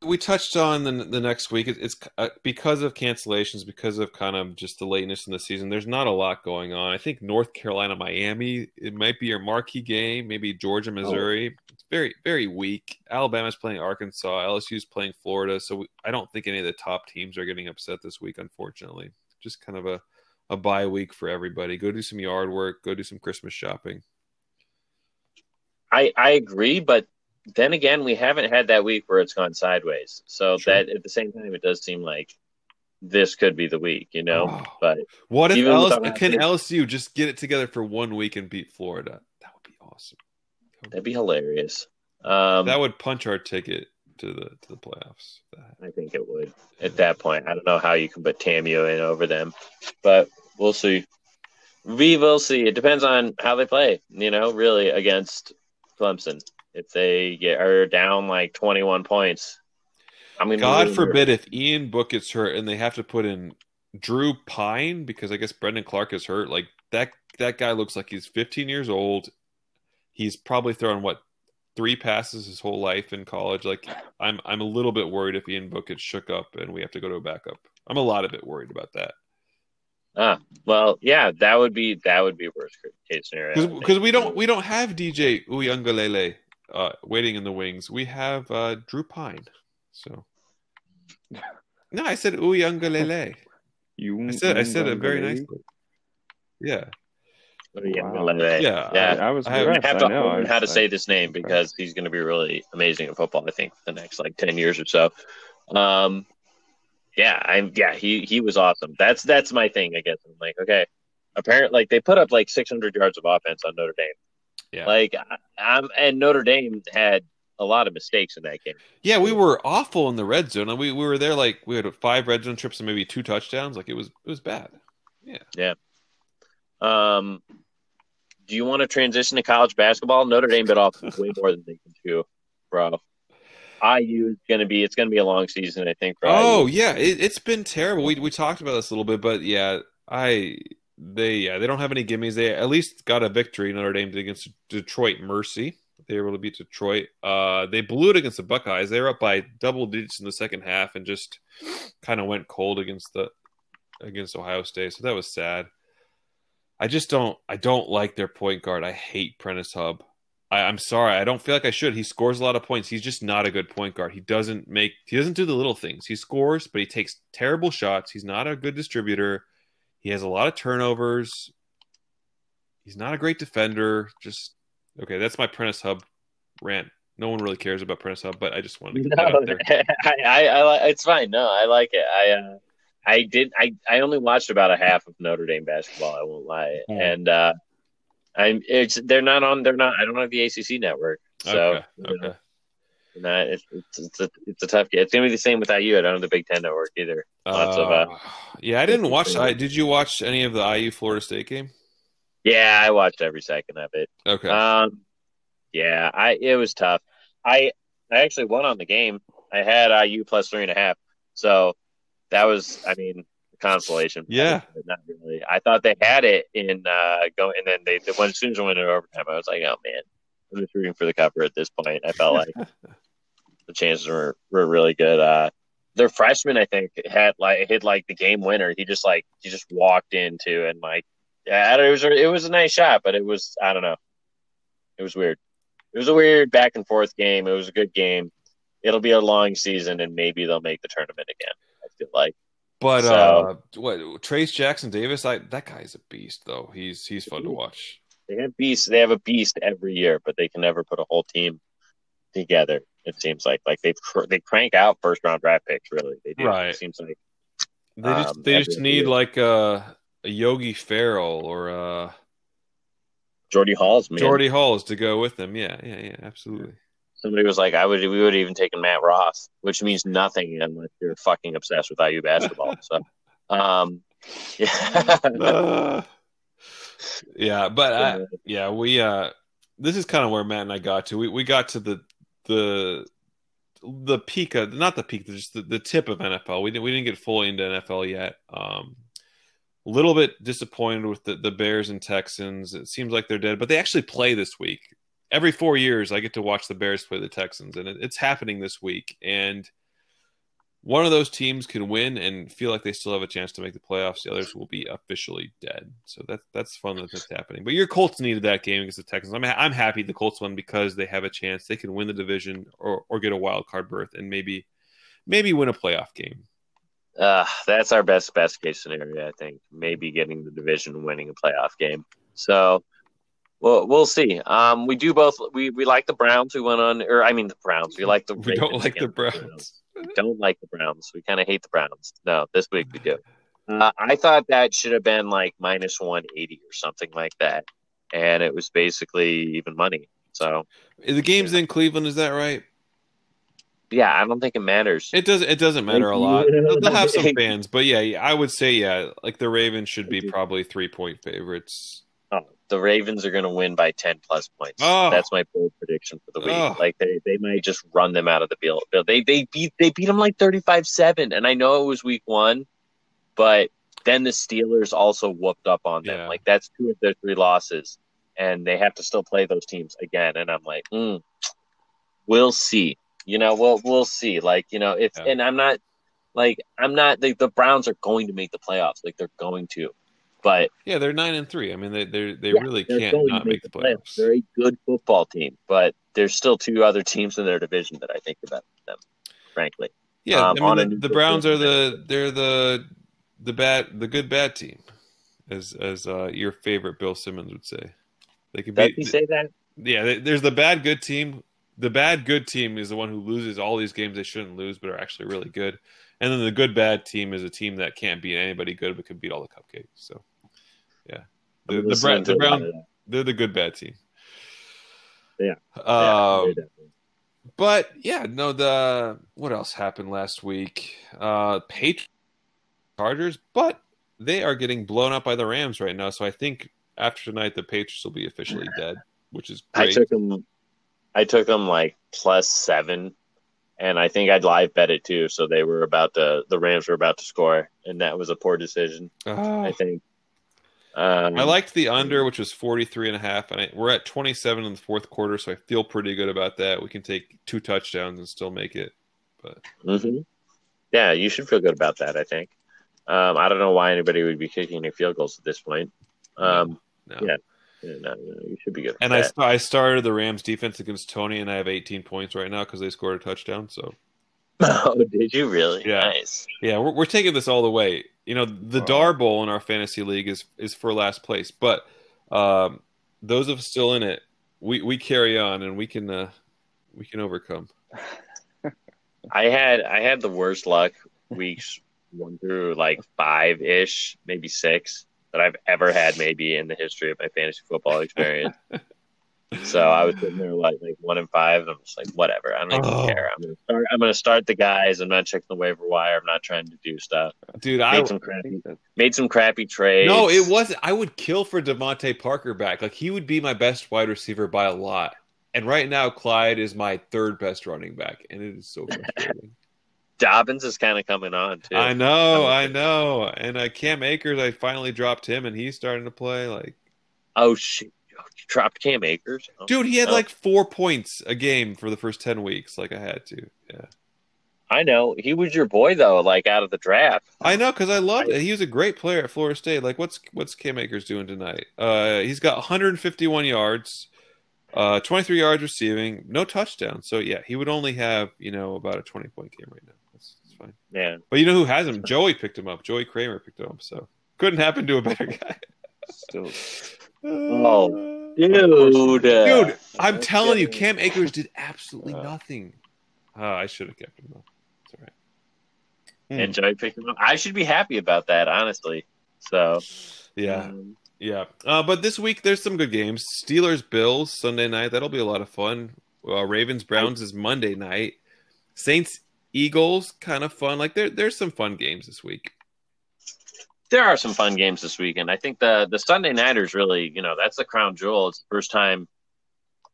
we touched on the the next week. It, it's uh, because of cancellations, because of kind of just the lateness in the season. There's not a lot going on. I think North Carolina, Miami, it might be your marquee game. Maybe Georgia, Missouri. It's very very weak. Alabama's playing Arkansas. LSU's playing Florida. So we, I don't think any of the top teams are getting upset this week. Unfortunately, just kind of a a bye week for everybody. Go do some yard work. Go do some Christmas shopping. I, I agree, but then again, we haven't had that week where it's gone sideways. So Sure. that at the same time, it does seem like this could be the week, you know. Oh. But What if LSU, can LSU just get it together for one week and beat Florida? That would be awesome. that'd be hilarious. Um, that would punch our ticket to the to the playoffs. I think it would at that point. I don't know how you can put TAMU in over them, but we'll see. We will see. It depends on how they play. You know, really against Clemson. If they get are down like twenty one points, I'm gonna. God forbid if Ian Book gets hurt and they have to put in Drew Pyne because I guess Brendon Clark is hurt. Like that that guy looks like he's 15 years old. He's probably thrown what three passes his whole life in college. Like I'm I'm a little bit worried if Ian Book gets shook up and we have to go to a backup. I'm a lot of bit worried about that. Ah, well, yeah, that would be that would be worst case scenario. Because we don't we don't have DJ Uiagalelei uh, waiting in the wings. We have uh, Drew Pyne. So no, I said Uiagalelei. You I said I said it very Ungulate? nicely. Yeah, What are you Wow. gonna let it- Yeah, yeah. I, I was I have- have to I know. Learn how to like- say this name because he's going to be really amazing at football. I think for the next like ten years or so. Um, yeah, I'm. Yeah, he he was awesome. That's that's my thing. I guess I'm like, okay. Apparently, like they put up like 600 yards of offense on Notre Dame. Yeah. Like I'm, and Notre Dame had a lot of mistakes in that game. Yeah, we were awful in the red zone. We we were there like we had five red zone trips and maybe two touchdowns. Like it was it was bad. Yeah. Yeah. Um, do you want to transition to college basketball? Notre Dame bit off way more than they can chew, bro. IU is gonna be it's gonna be a long season, I think. Oh IU. yeah, it, it's been terrible. We we talked about this a little bit, but yeah, I they yeah they don't have any gimmies. They at least got a victory. Notre Dame did against Detroit Mercy. They were able to beat Detroit. Uh, they blew it against the Buckeyes. They were up by double digits in the second half and just kind of went cold against the against Ohio State. So that was sad. I just don't I don't like their point guard. I hate Prentiss Hubb. I, I'm sorry. I don't feel like I should. He scores a lot of points. He's just not a good point guard. He doesn't make he doesn't do the little things. He scores, but he takes terrible shots. He's not a good distributor. He has a lot of turnovers. He's not a great defender. Just okay, that's my Prentiss Hubb rant. No one really cares about Prentiss Hubb, but I just wanted to get No, out there. I, I, I, it's fine. No, I like it. I, uh, I did. I, I only watched about a half of Notre Dame basketball. I won't lie. And uh, I'm. It's they're not on. They're not. I don't have the ACC network, so okay, you know, it's, it's, it's a it's a tough game. It's gonna be the same without you. I don't have the Big Ten network either. Lots of, uh, yeah, I didn't watch. I, did you watch any of the IU Florida State game? Yeah, I watched every second of it. Okay. Um, yeah, I it was tough. I I actually won on the game. I had IU plus three and a half, so that was, I mean, consolation. Yeah. but not really. I thought they had it in uh go, and then they, they went as soon as I went into overtime. I was like, oh man, I'm just rooting for the cover at this point. I felt like the chances were were really good. Uh, their freshman, I think, had like hit like the game winner. He just like he just walked into and like yeah, it was it was a nice shot, but it was I don't know, it was weird. It was a weird back and forth game. It was a good game. It'll be a long season, and maybe they'll make the tournament again. I feel like. But So- uh, what Trayce Jackson-Davis? I that guy's a beast though. He's he's fun to watch. They have beasts. They have a beast every year, but they can never put a whole team together. It seems like like they cr- they crank out first round draft picks. Really, they do. Right. It seems like They just Um, they just need year. like a, a Yogi Ferrell or uh Jordy Hall's man. Jordy Halls to go with them. Yeah, yeah, yeah, absolutely. Somebody was like, I would we would even taken Matt Roth, which means nothing unless you're fucking obsessed with IU basketball. So, um, yeah. Uh, yeah, but I, yeah, we uh this is kind of where Matt and I got to. We we got to the the the peak of not the peak, just the, the tip of NFL. We didn't we didn't get fully into NFL yet. Um a little bit disappointed with the, the Bears and Texans. It seems like they're dead, but they actually play this week. Every four years, I get to watch the Bears play the Texans, and it, it's happening this week. And one of those teams can win and feel like they still have a chance to make the playoffs. The others will be officially dead. So that's that's fun that that's happening. But your Colts needed that game against the Texans. I'm I'm happy the Colts won because they have a chance. They can win the division or or get a wild card berth and maybe maybe win a playoff game. Uh, that's our best best case scenario, I think. Maybe getting the division, winning a playoff game. So, well, we'll see. Um, we do both. We we like the Browns. We went on, or I mean, the Browns. We like the. We don't like the Browns. We don't like the Browns. We kind of hate the Browns. No, this week we do. Uh, I thought that should have been like minus one eighty or something like that, and it was basically even money. So The game's in Cleveland, is that right? yeah, I don't think it matters. It doesn't. It doesn't matter a lot. They'll they'll have some fans, but yeah, yeah, I would say yeah, like the Ravens should be probably three point favorites. The Ravens are going to win by 10 plus points. Oh. That's my bold prediction for the week. Oh. Like they, they might just run them out of the field. They they beat they beat them like 35-7 and I know it was week 1, but then the Steelers also whooped up on them. Yeah. Like that's two of their three losses and they have to still play those teams again and I'm like, mm, we'll see. You know, we'll we'll see. Like, you know, if Yeah. and I'm not like I'm not the, the Browns are going to make the playoffs. Like they're going to. But Yeah, they're nine and three. I mean, they they they Yeah, really can't not make the playoffs. They're a good football team, but there's still two other teams in their division that I think better them, frankly. Yeah, um, I mean, the, the Browns are the they're the the bad the good bad team, as as uh, your favorite Bill Simmons would say. They could be he say that? yeah. they- There's the bad good team. The bad good team is the one who loses all these games they shouldn't lose, but are actually really good. And then the good bad team is a team that can't beat anybody good, but can beat all the cupcakes. So, yeah, the the, listening Bra- the to a lot Brown they're the good bad team. Yeah. Um, but yeah, no. The what else happened last week? Uh, Patriots, Chargers, but they are getting blown up by the Rams right now. So I think after tonight, the Patriots will be officially dead, which is great. I took them. I took them like plus seven, and I think I'd live bet it too. So they were about to. The Rams were about to score, and that was a poor decision. Oh. I think. Um, I liked the under, which was 43 and a half, and I, we're at 27 in the fourth quarter, so I feel pretty good about that. We can take two touchdowns and still make it. mhm. Yeah, you should feel good about that. I think. Um, I don't know why anybody would be kicking any field goals at this point. Um, No. Yeah. Yeah, no, no, you should be good. And I, st- I started the Rams defense against Tony, and I have 18 points right now because they scored a touchdown. So Oh, did you really? Yeah. Nice. yeah, we're, we're taking this all the way. You know, the Wow. Dar Bowl in our fantasy league is is for last place, but um, those of us still in it, we we carry on and we can uh, we can overcome. I had I had the worst luck weeks one through like five ish, maybe six that I've ever had maybe in the history of my fantasy football experience. so I was sitting there like like one and five, and I'm just like, whatever. I don't even Oh. care. I'm gonna start. I'm gonna start the guys. I'm not checking the waiver wire. I'm not trying to do stuff. Dude, I Made some crappy, made some crappy trades. no, it wasn't. I would kill for DeVante Parker back. Like he would be my best wide receiver by a lot. And right now, Clyde is my third best running back, and it is so frustrating. Dobbins is kind of coming on too. I know, I know. And uh, Cam Akers, I finally dropped him, and he's starting to play. Like, Oh shit! You dropped Cam Akers. Oh, dude, he had Oh. like four points a game for the first ten weeks. Like, I had to. Yeah, I know he was your boy though. Like out of the draft. I know because I loved it. He was a great player at Florida State. Like, what's what's Cam Akers doing tonight? Uh, he's got 151 yards, uh, 23 yards receiving, no touchdown. So yeah, he would only have you know about a 20 point game right now. That's, that's fine. Yeah. But you know who has him? Joey picked him up. Joey Kramer picked him up. So couldn't happen to a better guy. still Oh, dude, Dude, I'm telling you, Cam Akers did absolutely Uh. nothing. Oh, I should have kept him though. It's all right. Hmm. and Joey picked him up. I should be happy about that, honestly. So Yeah, um, yeah. Uh, but this week there's some good games. Steelers, Bills, Sunday night. That'll be a lot of fun. Uh, Ravens, Browns is Monday night. Saints, Eagles, kind of fun. Like there, there's some fun games this week. there are some fun games this weekend. I think the the Sunday nighters really, you know, that's the crown jewel. It's the first time.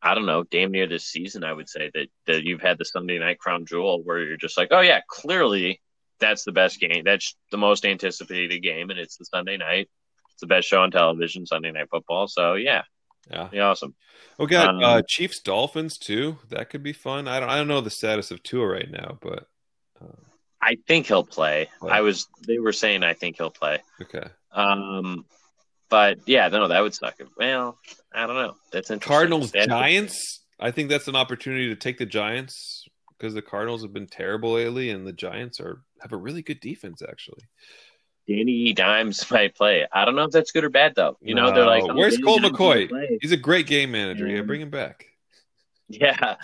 I don't know, damn near this season, I would say that that you've had the Sunday night crown jewel where you're just like, oh yeah, clearly that's the best game. That's the most anticipated game, and it's the Sunday night. It's the best show on television, Sunday night football. So yeah, Yeah. be awesome. We got Um, uh, Chiefs, Dolphins too. That could be fun. I don't, I don't know the status of Tua right now, but uh, I think he'll play. Play. I was they were saying I think he'll play. okay. Um, but yeah, no, that would suck. Well, I don't know. That's interesting. Cardinals, That's- Giants. I think that's an opportunity to take the Giants because the Cardinals have been terrible lately, and the Giants are have a really good defense actually. Danny. Dimes might play. I don't know if that's good or bad though. You know, they're like, oh, where's Danny Colt Dimes McCoy? He's a great game manager. Yeah, Yeah. bring him back. Yeah.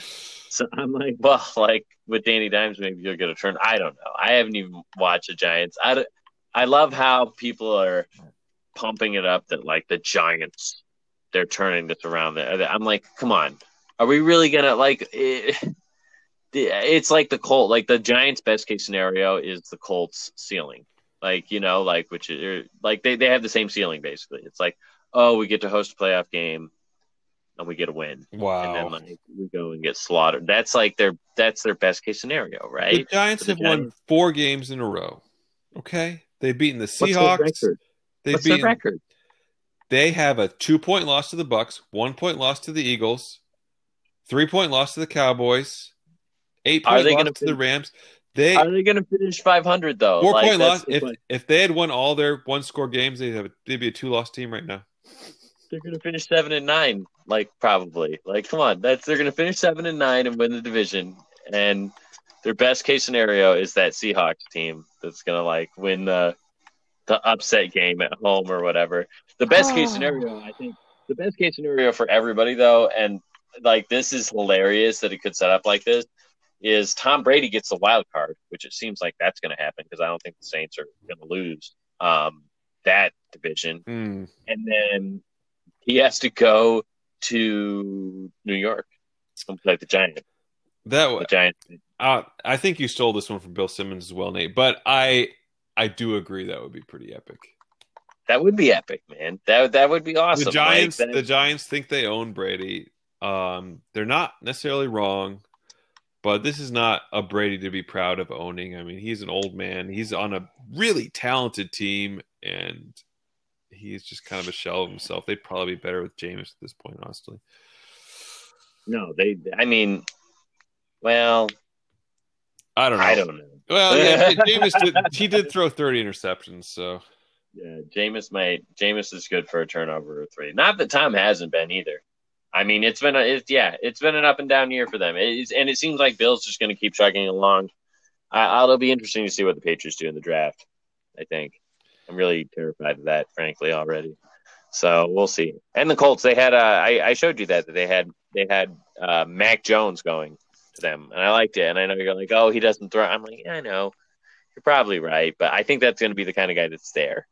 So I'm like, well, like with Danny Dimes, maybe you'll get a turn. I don't know. I haven't even watched the Giants. I, I love how people are pumping it up that like the Giants, they're turning this around. I'm like, come on, are we really gonna like? It, it's like the Colt, like the Giants' best case scenario is the Colts' ceiling. Like you know, like which is er, like they, they have the same ceiling basically. It's like, oh, we get to host a playoff game, and we get a win wow and then like we go and get slaughtered. That's like their that's their best case scenario, right the? Giants The have won four games in a row. Okay, they've beaten the Seahawks. They've What's their beaten. record? They have a two point loss to the Bucks, one point loss to the Eagles, three point loss to the Cowboys, eight point loss to the Rams. They Are they going to finish 500 though? four Like, point loss. If question. if they had won all their one score games, they'd have they'd be a two loss team right now. they're going to finish seven and nine, like probably. Like, come on, that's they're going to finish seven and nine and win the division. And their best case scenario is that Seahawks team that's going to like win the the upset game at home or whatever. The best case ah. scenario, I think, the best case scenario for everybody though, and like this is hilarious that it could set up like this. Is Tom Brady gets the wild card, which it seems like that's going to happen because I don't think the Saints are going to lose um, that division Hmm. and then he has to go to New York like the Giants. That The Giants. uh, I think you stole this one from Bill Simmons as well, Nate. But I I do agree that would be pretty epic. That would be epic, man. That that would be awesome. the Giants, Like, the Giants think they own Brady. Um, they're not necessarily wrong, but this is not a Brady to be proud of owning. I mean, he's an old man. He's on a really talented team, and he's just kind of a shell of himself. They'd probably be better with Jameis at this point, honestly. no, they. I mean, well, I don't know. I don't know. Well, yeah, Jameis did. He did throw thirty interceptions, so Yeah, Jameis might. Jameis is good for a turnover or three. Not that Tom hasn't been either. I mean, it's been a, it's yeah, it's been an up and down year for them. It's, and it seems like Bill's just going to keep chugging along. I, it'll be interesting to see what the Patriots do in the draft. I think I'm really terrified of that, frankly, already. So we'll see. And the Colts, they had. Uh, I, I showed you that that they had they had uh, Mac Jones going to them, and I liked it. And I know you're like, oh, he doesn't throw. I'm like, yeah, I know. You're probably right, but I think that's going to be the kind of guy that's there.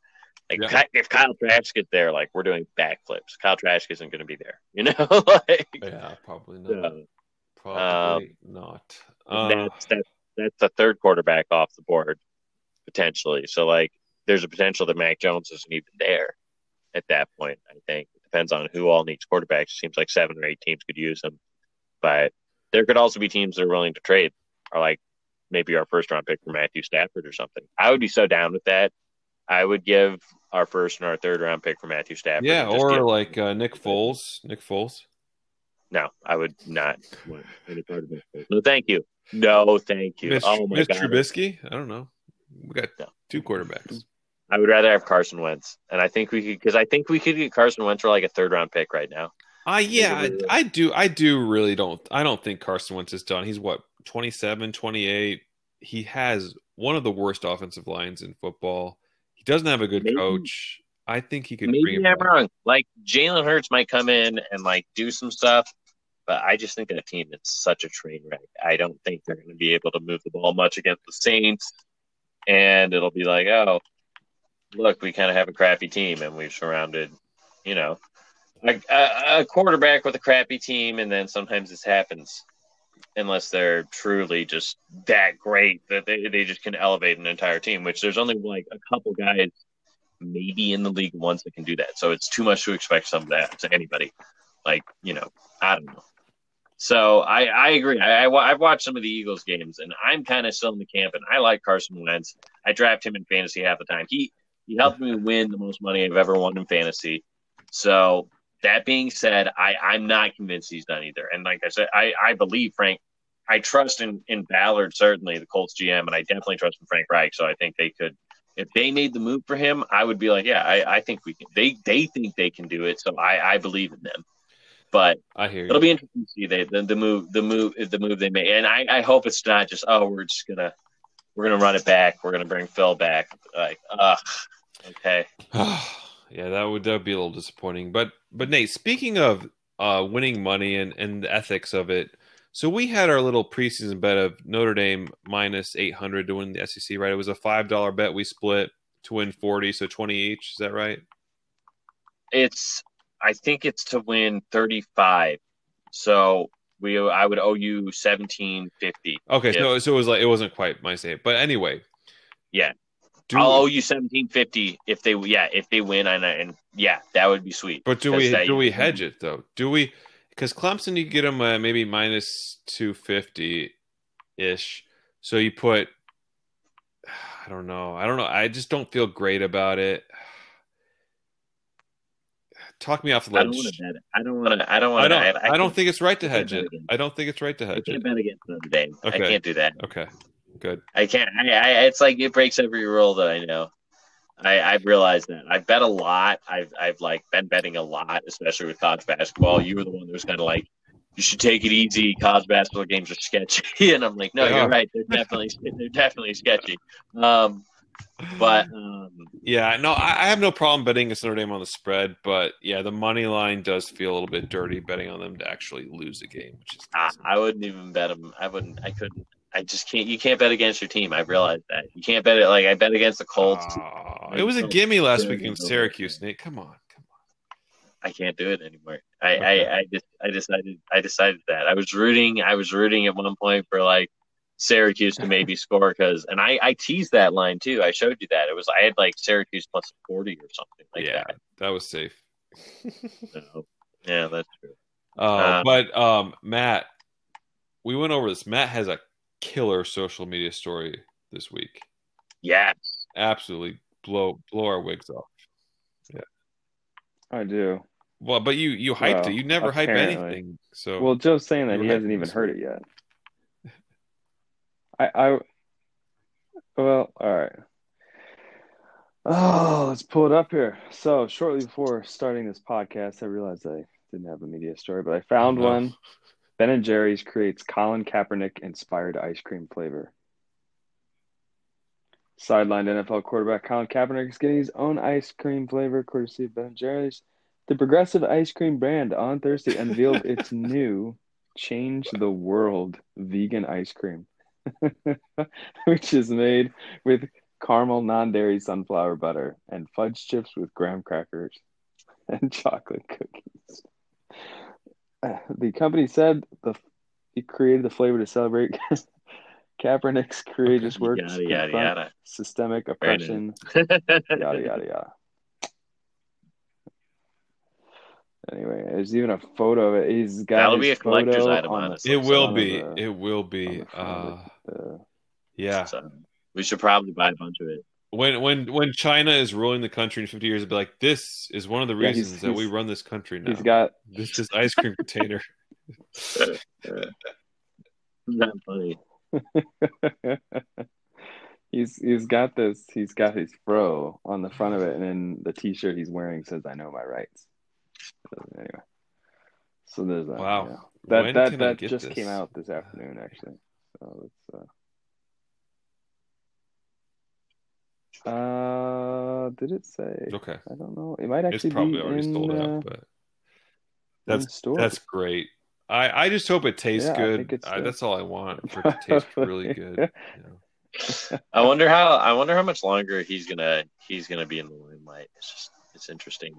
Like Yeah. If Kyle Trask gets there, like we're doing backflips. Kyle Trask isn't going to be there, you know. like yeah, probably not. so Probably not. Uh, that's that's that's the third quarterback off the board potentially. So like, there's a potential that Mac Jones isn't even there at that point. I think it depends on who all needs quarterbacks. It seems like seven or eight teams could use him, but there could also be teams that are willing to trade, or like maybe our first round pick for Matthew Stafford or something. I would be so down with that. I would give our first and our third round pick for Matthew Stafford. yeah, or give- like uh, Nick Foles. Nick Foles. no, I would not want any part of it. No, thank you. No, thank you. Mitch, oh my Mitch god, Trubisky. I don't know. We got No. two quarterbacks. I would rather have Carson Wentz, and I think we could because I think we could get Carson Wentz for like a third round pick right now. Uh, yeah, I, I do. I do really don't. I don't think Carson Wentz is done. He's what 27, 28. He has one of the worst offensive lines in football. Doesn't have a good Maybe- coach. I think he could. Maybe I'm back. wrong. Like Jalen Hurts might come in and like do some stuff, but I just think that team is such a train wreck. I don't think they're going to be able to move the ball much against the Saints, and it'll be like, oh, look, we kind of have a crappy team, and we've surrounded, you know, a, a quarterback with a crappy team, and then sometimes this happens. Unless they're truly just that great that they, they just can elevate an entire team, which there's only like a couple guys maybe in the league once that can do that. So it's too much to expect some of that to anybody. Like, you know, I don't know. So I, I agree. I, I, I've watched some of the Eagles games, and I'm kind of still in the camp, and I like Carson Wentz. I draft him in fantasy half the time. He he helped me win the most money I've ever won in fantasy. So that being said, I, I'm not convinced he's done either. And like I said, I, I believe Frank. I trust in, in Ballard certainly, the Colts GM, and I definitely trust in Frank Reich. So I think they could if they made the move for him, I would be like, yeah, I, I think we can. They they think they can do it, so I, I believe in them. But I hear you. it'll be interesting to see they, the the move the move the move they make, and I, I hope it's not just oh we're just gonna we're gonna run it back, we're gonna bring Phil back, like ugh, okay, yeah, that would that would be a little disappointing. But but Nate, speaking of uh, winning money and and the ethics of it, so we had our little preseason bet of Notre Dame minus eight hundred to win the SEC, right? It was a five dollar bet we split to win forty, so twenty each. Is that right? it's I think it's to win thirty five, so we I would owe you seventeen fifty. Okay, Yeah. so so it was like it wasn't quite my say, but anyway. Yeah. Do I'll owe you seventeen fifty if they yeah if they win and, and yeah that would be sweet. But do we that- do we hedge it though? Do we? Because Clemson, you get them uh, maybe minus two fifty ish. So you put, I don't know, I don't know. I just don't feel great about it. Talk me off the ledge. I don't want to bet. it. I don't want to. I don't I to. I, don't think it's right to hedge it. I don't think it's right to hedge I hedge can't it. bet against Notre Dame. I can't do that. Okay, good. I can't. I, I, it's like it breaks every rule that I know. I, I've realized that. I bet a lot. I've I've like been betting a lot, especially with college basketball. You were the one that was kind of like, you should take it easy. College basketball games are sketchy, and I'm like, no, They you're are. right. They're definitely they're definitely sketchy. Um, but um, Yeah, no, I, I have no problem betting against Notre Dame on the spread, but yeah, the money line does feel a little bit dirty betting on them to actually lose a game, which is ah, I wouldn't even bet them. I wouldn't. I couldn't. I just can't. You can't bet against your team. I realized that you can't bet it. Like I bet against the Colts. Aw, it was a gimme last week against Syracuse, Nate. Come on, come on. I can't do it anymore. I, Okay. I, I just I decided I decided that I was rooting I was rooting at one point for like Syracuse to maybe score because and I I teased that line too. I showed you that it was I had like Syracuse plus forty or something like that. yeah, that was safe. So, yeah, that's true. Uh, Um, but um, Matt, we went over this. Matt has a killer social media story this week. Yeah, Absolutely blow blow our wigs off. Yeah. I do. Well, but you you hyped Well, it. You never hype anything. So Well, Joe's saying that he hasn't even heard it yet. I, I, well, all right. Oh, let's pull it up here. So, shortly before starting this podcast, I realized I didn't have a media story, but I found No. one. Ben and Jerry's creates Colin Kaepernick inspired ice cream flavor. Sidelined NFL quarterback Colin Kaepernick is getting his own ice cream flavor, courtesy of Ben and Jerry's. The progressive ice cream brand on Thursday unveiled its new Change the World vegan ice cream, which is made with caramel non dairy sunflower butter and fudge chips with graham crackers and chocolate cookies. Uh, The company said the it created the flavor to celebrate Kaepernick's courageous Okay. work yada yada yada. systemic oppression yada yada yada. Anyway, there's even a photo of it. He's got That'll be a collector's photo item, on the honestly. it will be. the- It will be. Uh, the- yeah. So, we should probably buy a bunch of it. When when when China is ruling the country in 50 years, it'll be like this is one of the Yeah, he's- reasons that we run this country now. He's got this is ice cream container. Not funny. he's he's got this. He's got his fro on the front of it, and then the T-shirt he's wearing says "I know my rights." So, anyway, so there's that. Wow. yeah. That When that that get just this? came out this afternoon, actually. So it's uh, uh, did it say? Okay. I don't know. It might It's actually probably be already in, sold uh, out, but that's stores. that's great. I, I just hope it tastes Yeah, good. I, that's all I want for it to taste really good. you know. I wonder how I wonder how much longer he's gonna he's gonna be in the limelight. It's just it's interesting.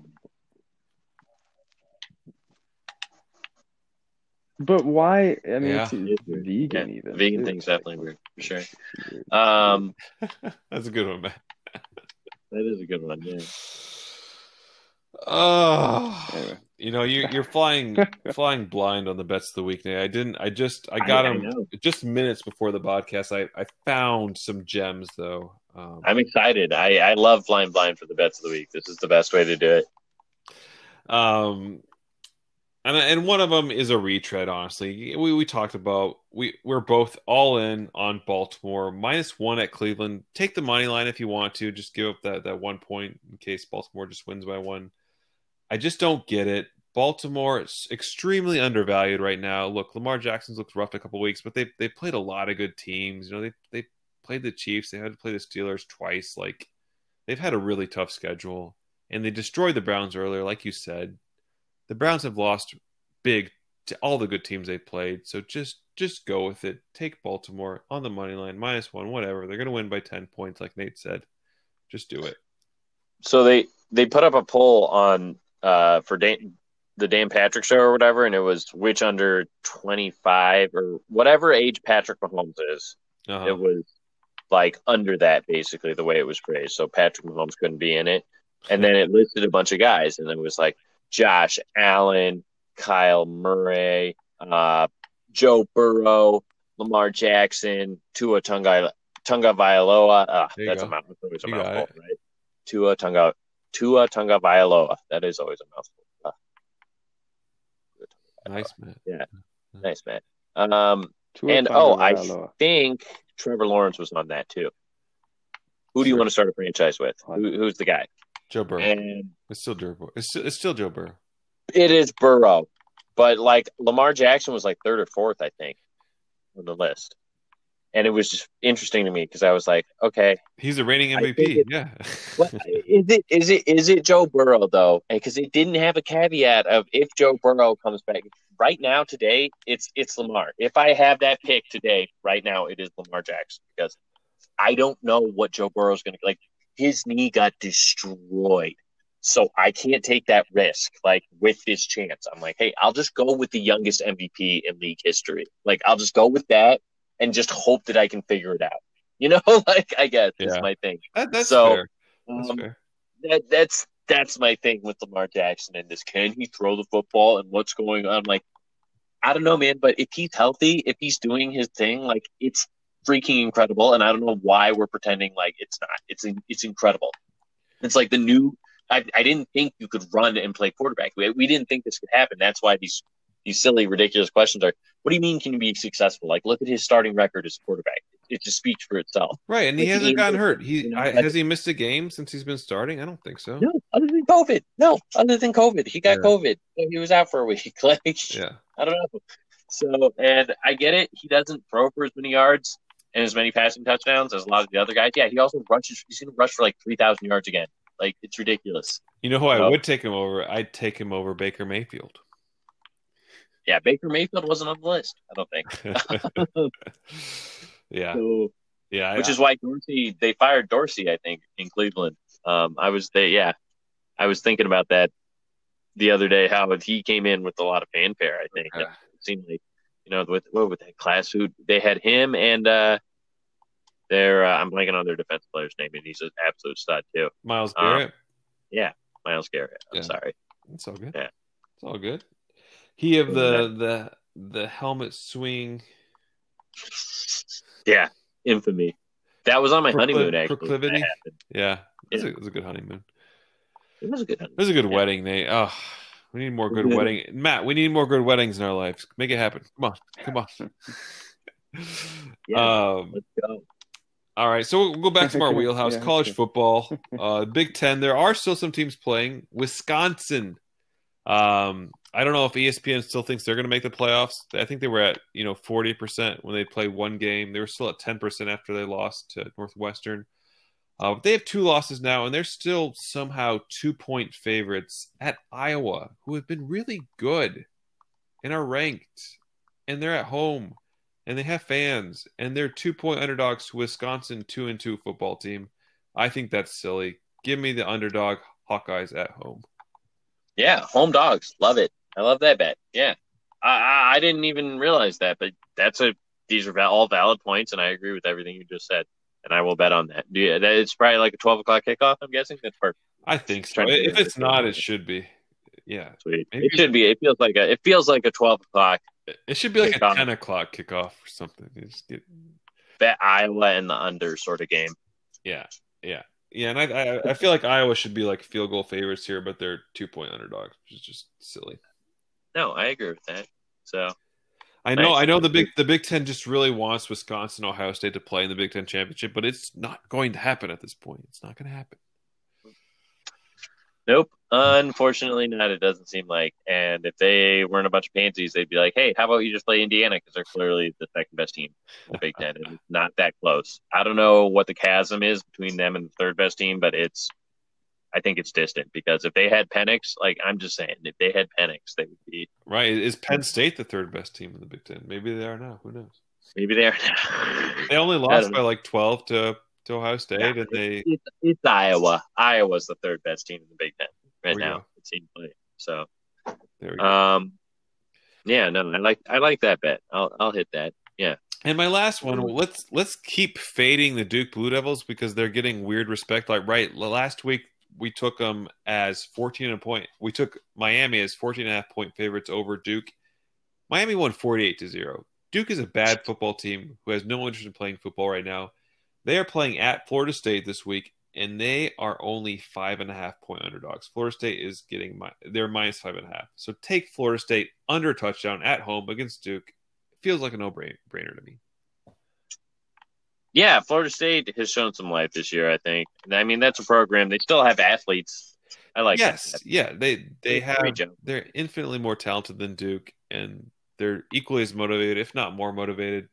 But why? I mean, Yeah. it's vegan Yeah, even. vegan too. thing's definitely weird for sure. Weird. Um, That's a good one, man. That is a good one. Yeah. Oh, Anyway. you know you you're flying flying blind on the bets of the week. Nate. I didn't. I just I got I them just minutes before the podcast. I I found some gems though. Um, I'm excited. I I love flying blind for the bets of the week. This is the best way to do it. Um, and and one of them is a retread. Honestly, we we talked about we we're both all in on Baltimore minus one at Cleveland. Take the money line if you want to. Just give up that that one point in case Baltimore just wins by one. I just don't get it. Baltimore is extremely undervalued right now. Look, Lamar Jackson's looked rough a couple weeks, but they they played a lot of good teams. You know, they they played the Chiefs. They had to play the Steelers twice. Like they've had a really tough schedule, and they destroyed the Browns earlier, like you said. The Browns have lost big to all the good teams they've played. So just just go with it. Take Baltimore on the money line, minus one, whatever. They're gonna win by ten points, like Nate said. Just do it. So they they put up a poll on uh for Dan, the Dan Patrick show or whatever, and it was which under 25 or whatever age Patrick Mahomes is. Uh-huh. It was like under that basically the way it was phrased. So Patrick Mahomes couldn't be in it, and then it listed a bunch of guys, and it was like Josh Allen, Kyler Murray, uh, Joe Burrow, Lamar Jackson, Tua Tunga Tunga Vailoa. Uh, that's go. a mouthful. It's a mouthful, right? Tua Tunga Tua Tunga Vailoa. That is always a mouthful. Uh, nice man. Yeah, nice man. Um, Tua and oh, I think Trevor Lawrence was on that too. Who do you Sure. want to start a franchise with? Who, who's the guy? Joe Burrow. And It's still Joe Burrow. It's still, it's still Joe Burrow. it is Burrow, but like Lamar Jackson was like third or fourth, I think, on the list. And it was just interesting to me because I was like, okay, He's a reigning MVP. it- yeah. is it is it is it Joe Burrow though? Because it didn't have a caveat of if Joe Burrow comes back. Right now, today, it's it's Lamar. If I have that pick today, right now, it is Lamar Jackson because I don't know what Joe Burrow's going to like. His knee got destroyed So I can't take that risk, like with this chance. I'm like, hey, I'll just go with the youngest MVP in league history. Like, I'll just go with that and just hope that I can figure it out. You know, like I guess Yeah. is my thing. That, that's So, fair. That's Um, fair. that, that's that's my thing with Lamar Jackson and this. Can he throw the football and what's going on? Like, I don't know, man. But if he's healthy, if he's doing his thing, like it's freaking incredible. And I don't know why we're pretending like it's not. It's it's incredible. It's like the new. I, I didn't think you could run and play quarterback. We, we didn't think this could happen. That's why these these silly, ridiculous questions are. What do you mean? Can you be successful? Like, look at his starting record as quarterback. It just speaks for itself. Right, and he hasn't he- gotten hurt. He you know, I, like- has he missed a game since he's been starting? I don't think so. No, other than COVID. No, other than COVID. He got Yeah. COVID. He was out for a week. Like, Yeah, I don't know. So, and I get it. He doesn't throw for as many yards and as many passing touchdowns as a lot of the other guys. Yeah, he also rushes. He's going to rush for like 3,000 yards again. Like, it's ridiculous. you know who I would take him over? I'd take him over Baker Mayfield. Yeah, Baker Mayfield wasn't on the list, I don't think. yeah, So, yeah. which I, is why Dorsey, they fired Dorsey, I think, in Cleveland. Um, I was they, yeah, I was thinking about that the other day, how he came in with a lot of fanfare, I think. Yeah. It seemed like, you know, with what with that class who they had him and uh their uh, I'm blanking on their defense player's name, and he's an absolute stud too. Myles Um, Garrett. Myles Garrett. I'm Yeah. sorry. It's all good. yeah. It's all good. He of the the the helmet swing Yeah, infamy. That was on my Procli- honeymoon actually. proclivity? Yeah, it was, Yeah. a, it was a good honeymoon. It was a good It was a good Yeah. wedding, Nate. Oh, we need more good Yeah. wedding. Matt, we need more good weddings in our lives. Make it happen. Come on, come on. Yeah. Um, Let's go. all right, so we'll go back to our wheelhouse. Yeah, College football, uh, Big Ten. There are still some teams playing. Wisconsin. Um, I don't know if ESPN still thinks they're going to make the playoffs. I think they were at you know forty percent when they played one game. They were still at ten percent after they lost to Northwestern. Uh, they have two losses now, and they're still somehow two point favorites at Iowa, who have been really good and are ranked, and they're at home, and they have fans, and they're two point underdogs to Wisconsin two and two football team. I think that's silly. Give me the underdog Hawkeyes at home. Yeah, home dogs. Love it. I love that bet. Yeah. I, I, I didn't even realize that, but that's a these are all valid points, and I agree with everything you just said. And I will bet on that. That it's probably like a twelve o'clock kickoff. I'm guessing that's perfect. I think so. If it's not, it should be. Yeah, Sweet. Maybe- It should be. It feels like a. It feels like a twelve o'clock. it should be like a ten o'clock kickoff or something. You just get- Bet Iowa in the under sort of game. yeah, yeah, yeah. And I, I, I feel like Iowa should be like field goal favorites here, but they're two point underdogs, which is just silly. No, I agree with that. So I know. I know. The big, the Big Ten just really wants Wisconsin, Ohio State to play in the Big Ten championship, but it's not going to happen at this point. It's not going to happen. Nope. Unfortunately, not. It doesn't seem like. And if they weren't a bunch of pansies, they'd be like, "Hey, how about you just play Indiana because they're clearly the second best team in the Big Ten, and it's not that close." I don't know what the chasm is between them and the third best team, but it's. I think it's distant because if they had Penix, like I'm just saying, if they had Penix, they would be. Right? Is Penn State the third best team in the Big Ten? Maybe they are now. Who knows? Maybe they are. Now. they only lost by know. like twelve to to Ohio State, Yeah, and they it's, it's Iowa. Iowa's the third best team in the Big Ten right now. go. It seems like so. there we go. Um, yeah, no, I like I like that bet. I'll I'll hit that. Yeah, And my last one, let's let's keep fading the Duke Blue Devils because they're getting weird respect. Like right last week, we took them as 14 and a point. We took Miami as 14 and a half point favorites over Duke. Miami won 48 to zero. Duke is a bad football team who has no interest in playing football right now. They are playing at Florida State this week, and they are only five and a half point underdogs. Florida State is getting my they're minus five and a half. So take Florida State under touchdown at home against Duke. Feels like a no brainer to me. Yeah. Florida State has shown some life this year. I think. And I mean, that's a program. They still have athletes. I like. yes, that. yeah, they they have they're infinitely more talented than Duke, and they're equally as motivated, if not more motivated.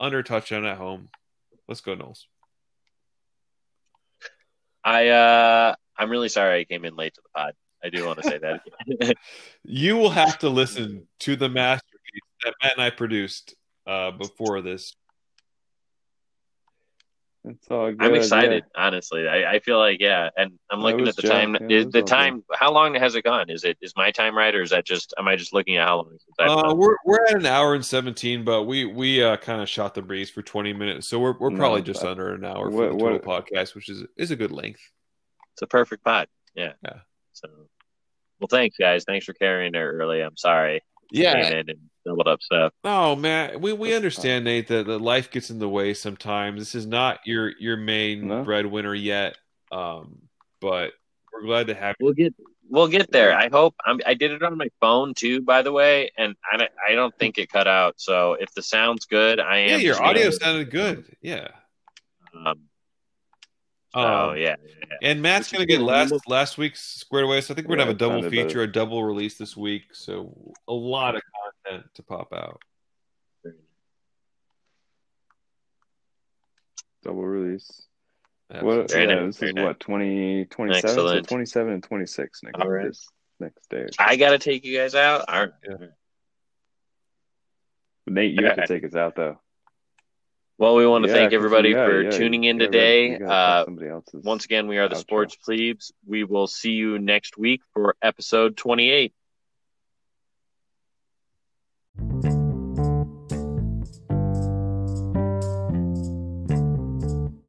Under touchdown at home. Let's go, Noles. I uh, I'm really sorry I came in late to the pod. I do want to say that. You will have to listen to the masterpiece that Matt and I produced uh, before this. It's all good. I'm excited, yeah. honestly. I, I feel like yeah, and I'm looking at the Jack, time. yeah, it is the all good. time? How long has it gone? Is it is my time right, or is that just? Am I just looking at how long? Uh, we're we're at an hour and seventeen, but we we uh, kind of shot the breeze for twenty minutes, so we're we're No, probably just but- under an hour what- for the total what- podcast, which is is a good length. It's a perfect pot. Yeah. Yeah. So, well, thanks guys. Thanks for carrying it early. I'm sorry. Yeah. Came in and doubled up stuff. Oh man, we we That's understand Nate that, that life gets in the way sometimes. This is not your your main No. breadwinner yet, um, but we're glad to have you. We'll get we'll get there. I hope. I'm, I did it on my phone too, by the way, and I don't, I don't think it cut out. So if the sound's good, I am. Yeah, your just gonna- audio sounded good. Yeah. Um, Um, yeah, yeah, yeah. And Matt's gonna get good. last last week's squared away, so I think we're gonna Yeah, have a double feature, better. a double release this week. So a lot of content to pop out. Double release. What? Very Yeah, nice, this is nice. what 20, 27? So 27 and 26 next, All right. next day. I gotta take you guys out. All right. Yeah. Nate, you have to take us out though. Well, we want to yeah, thank everybody yeah, for yeah, tuning in today. Uh, once again, we are the outro. Sports Plebes. We will see you next week for episode 28.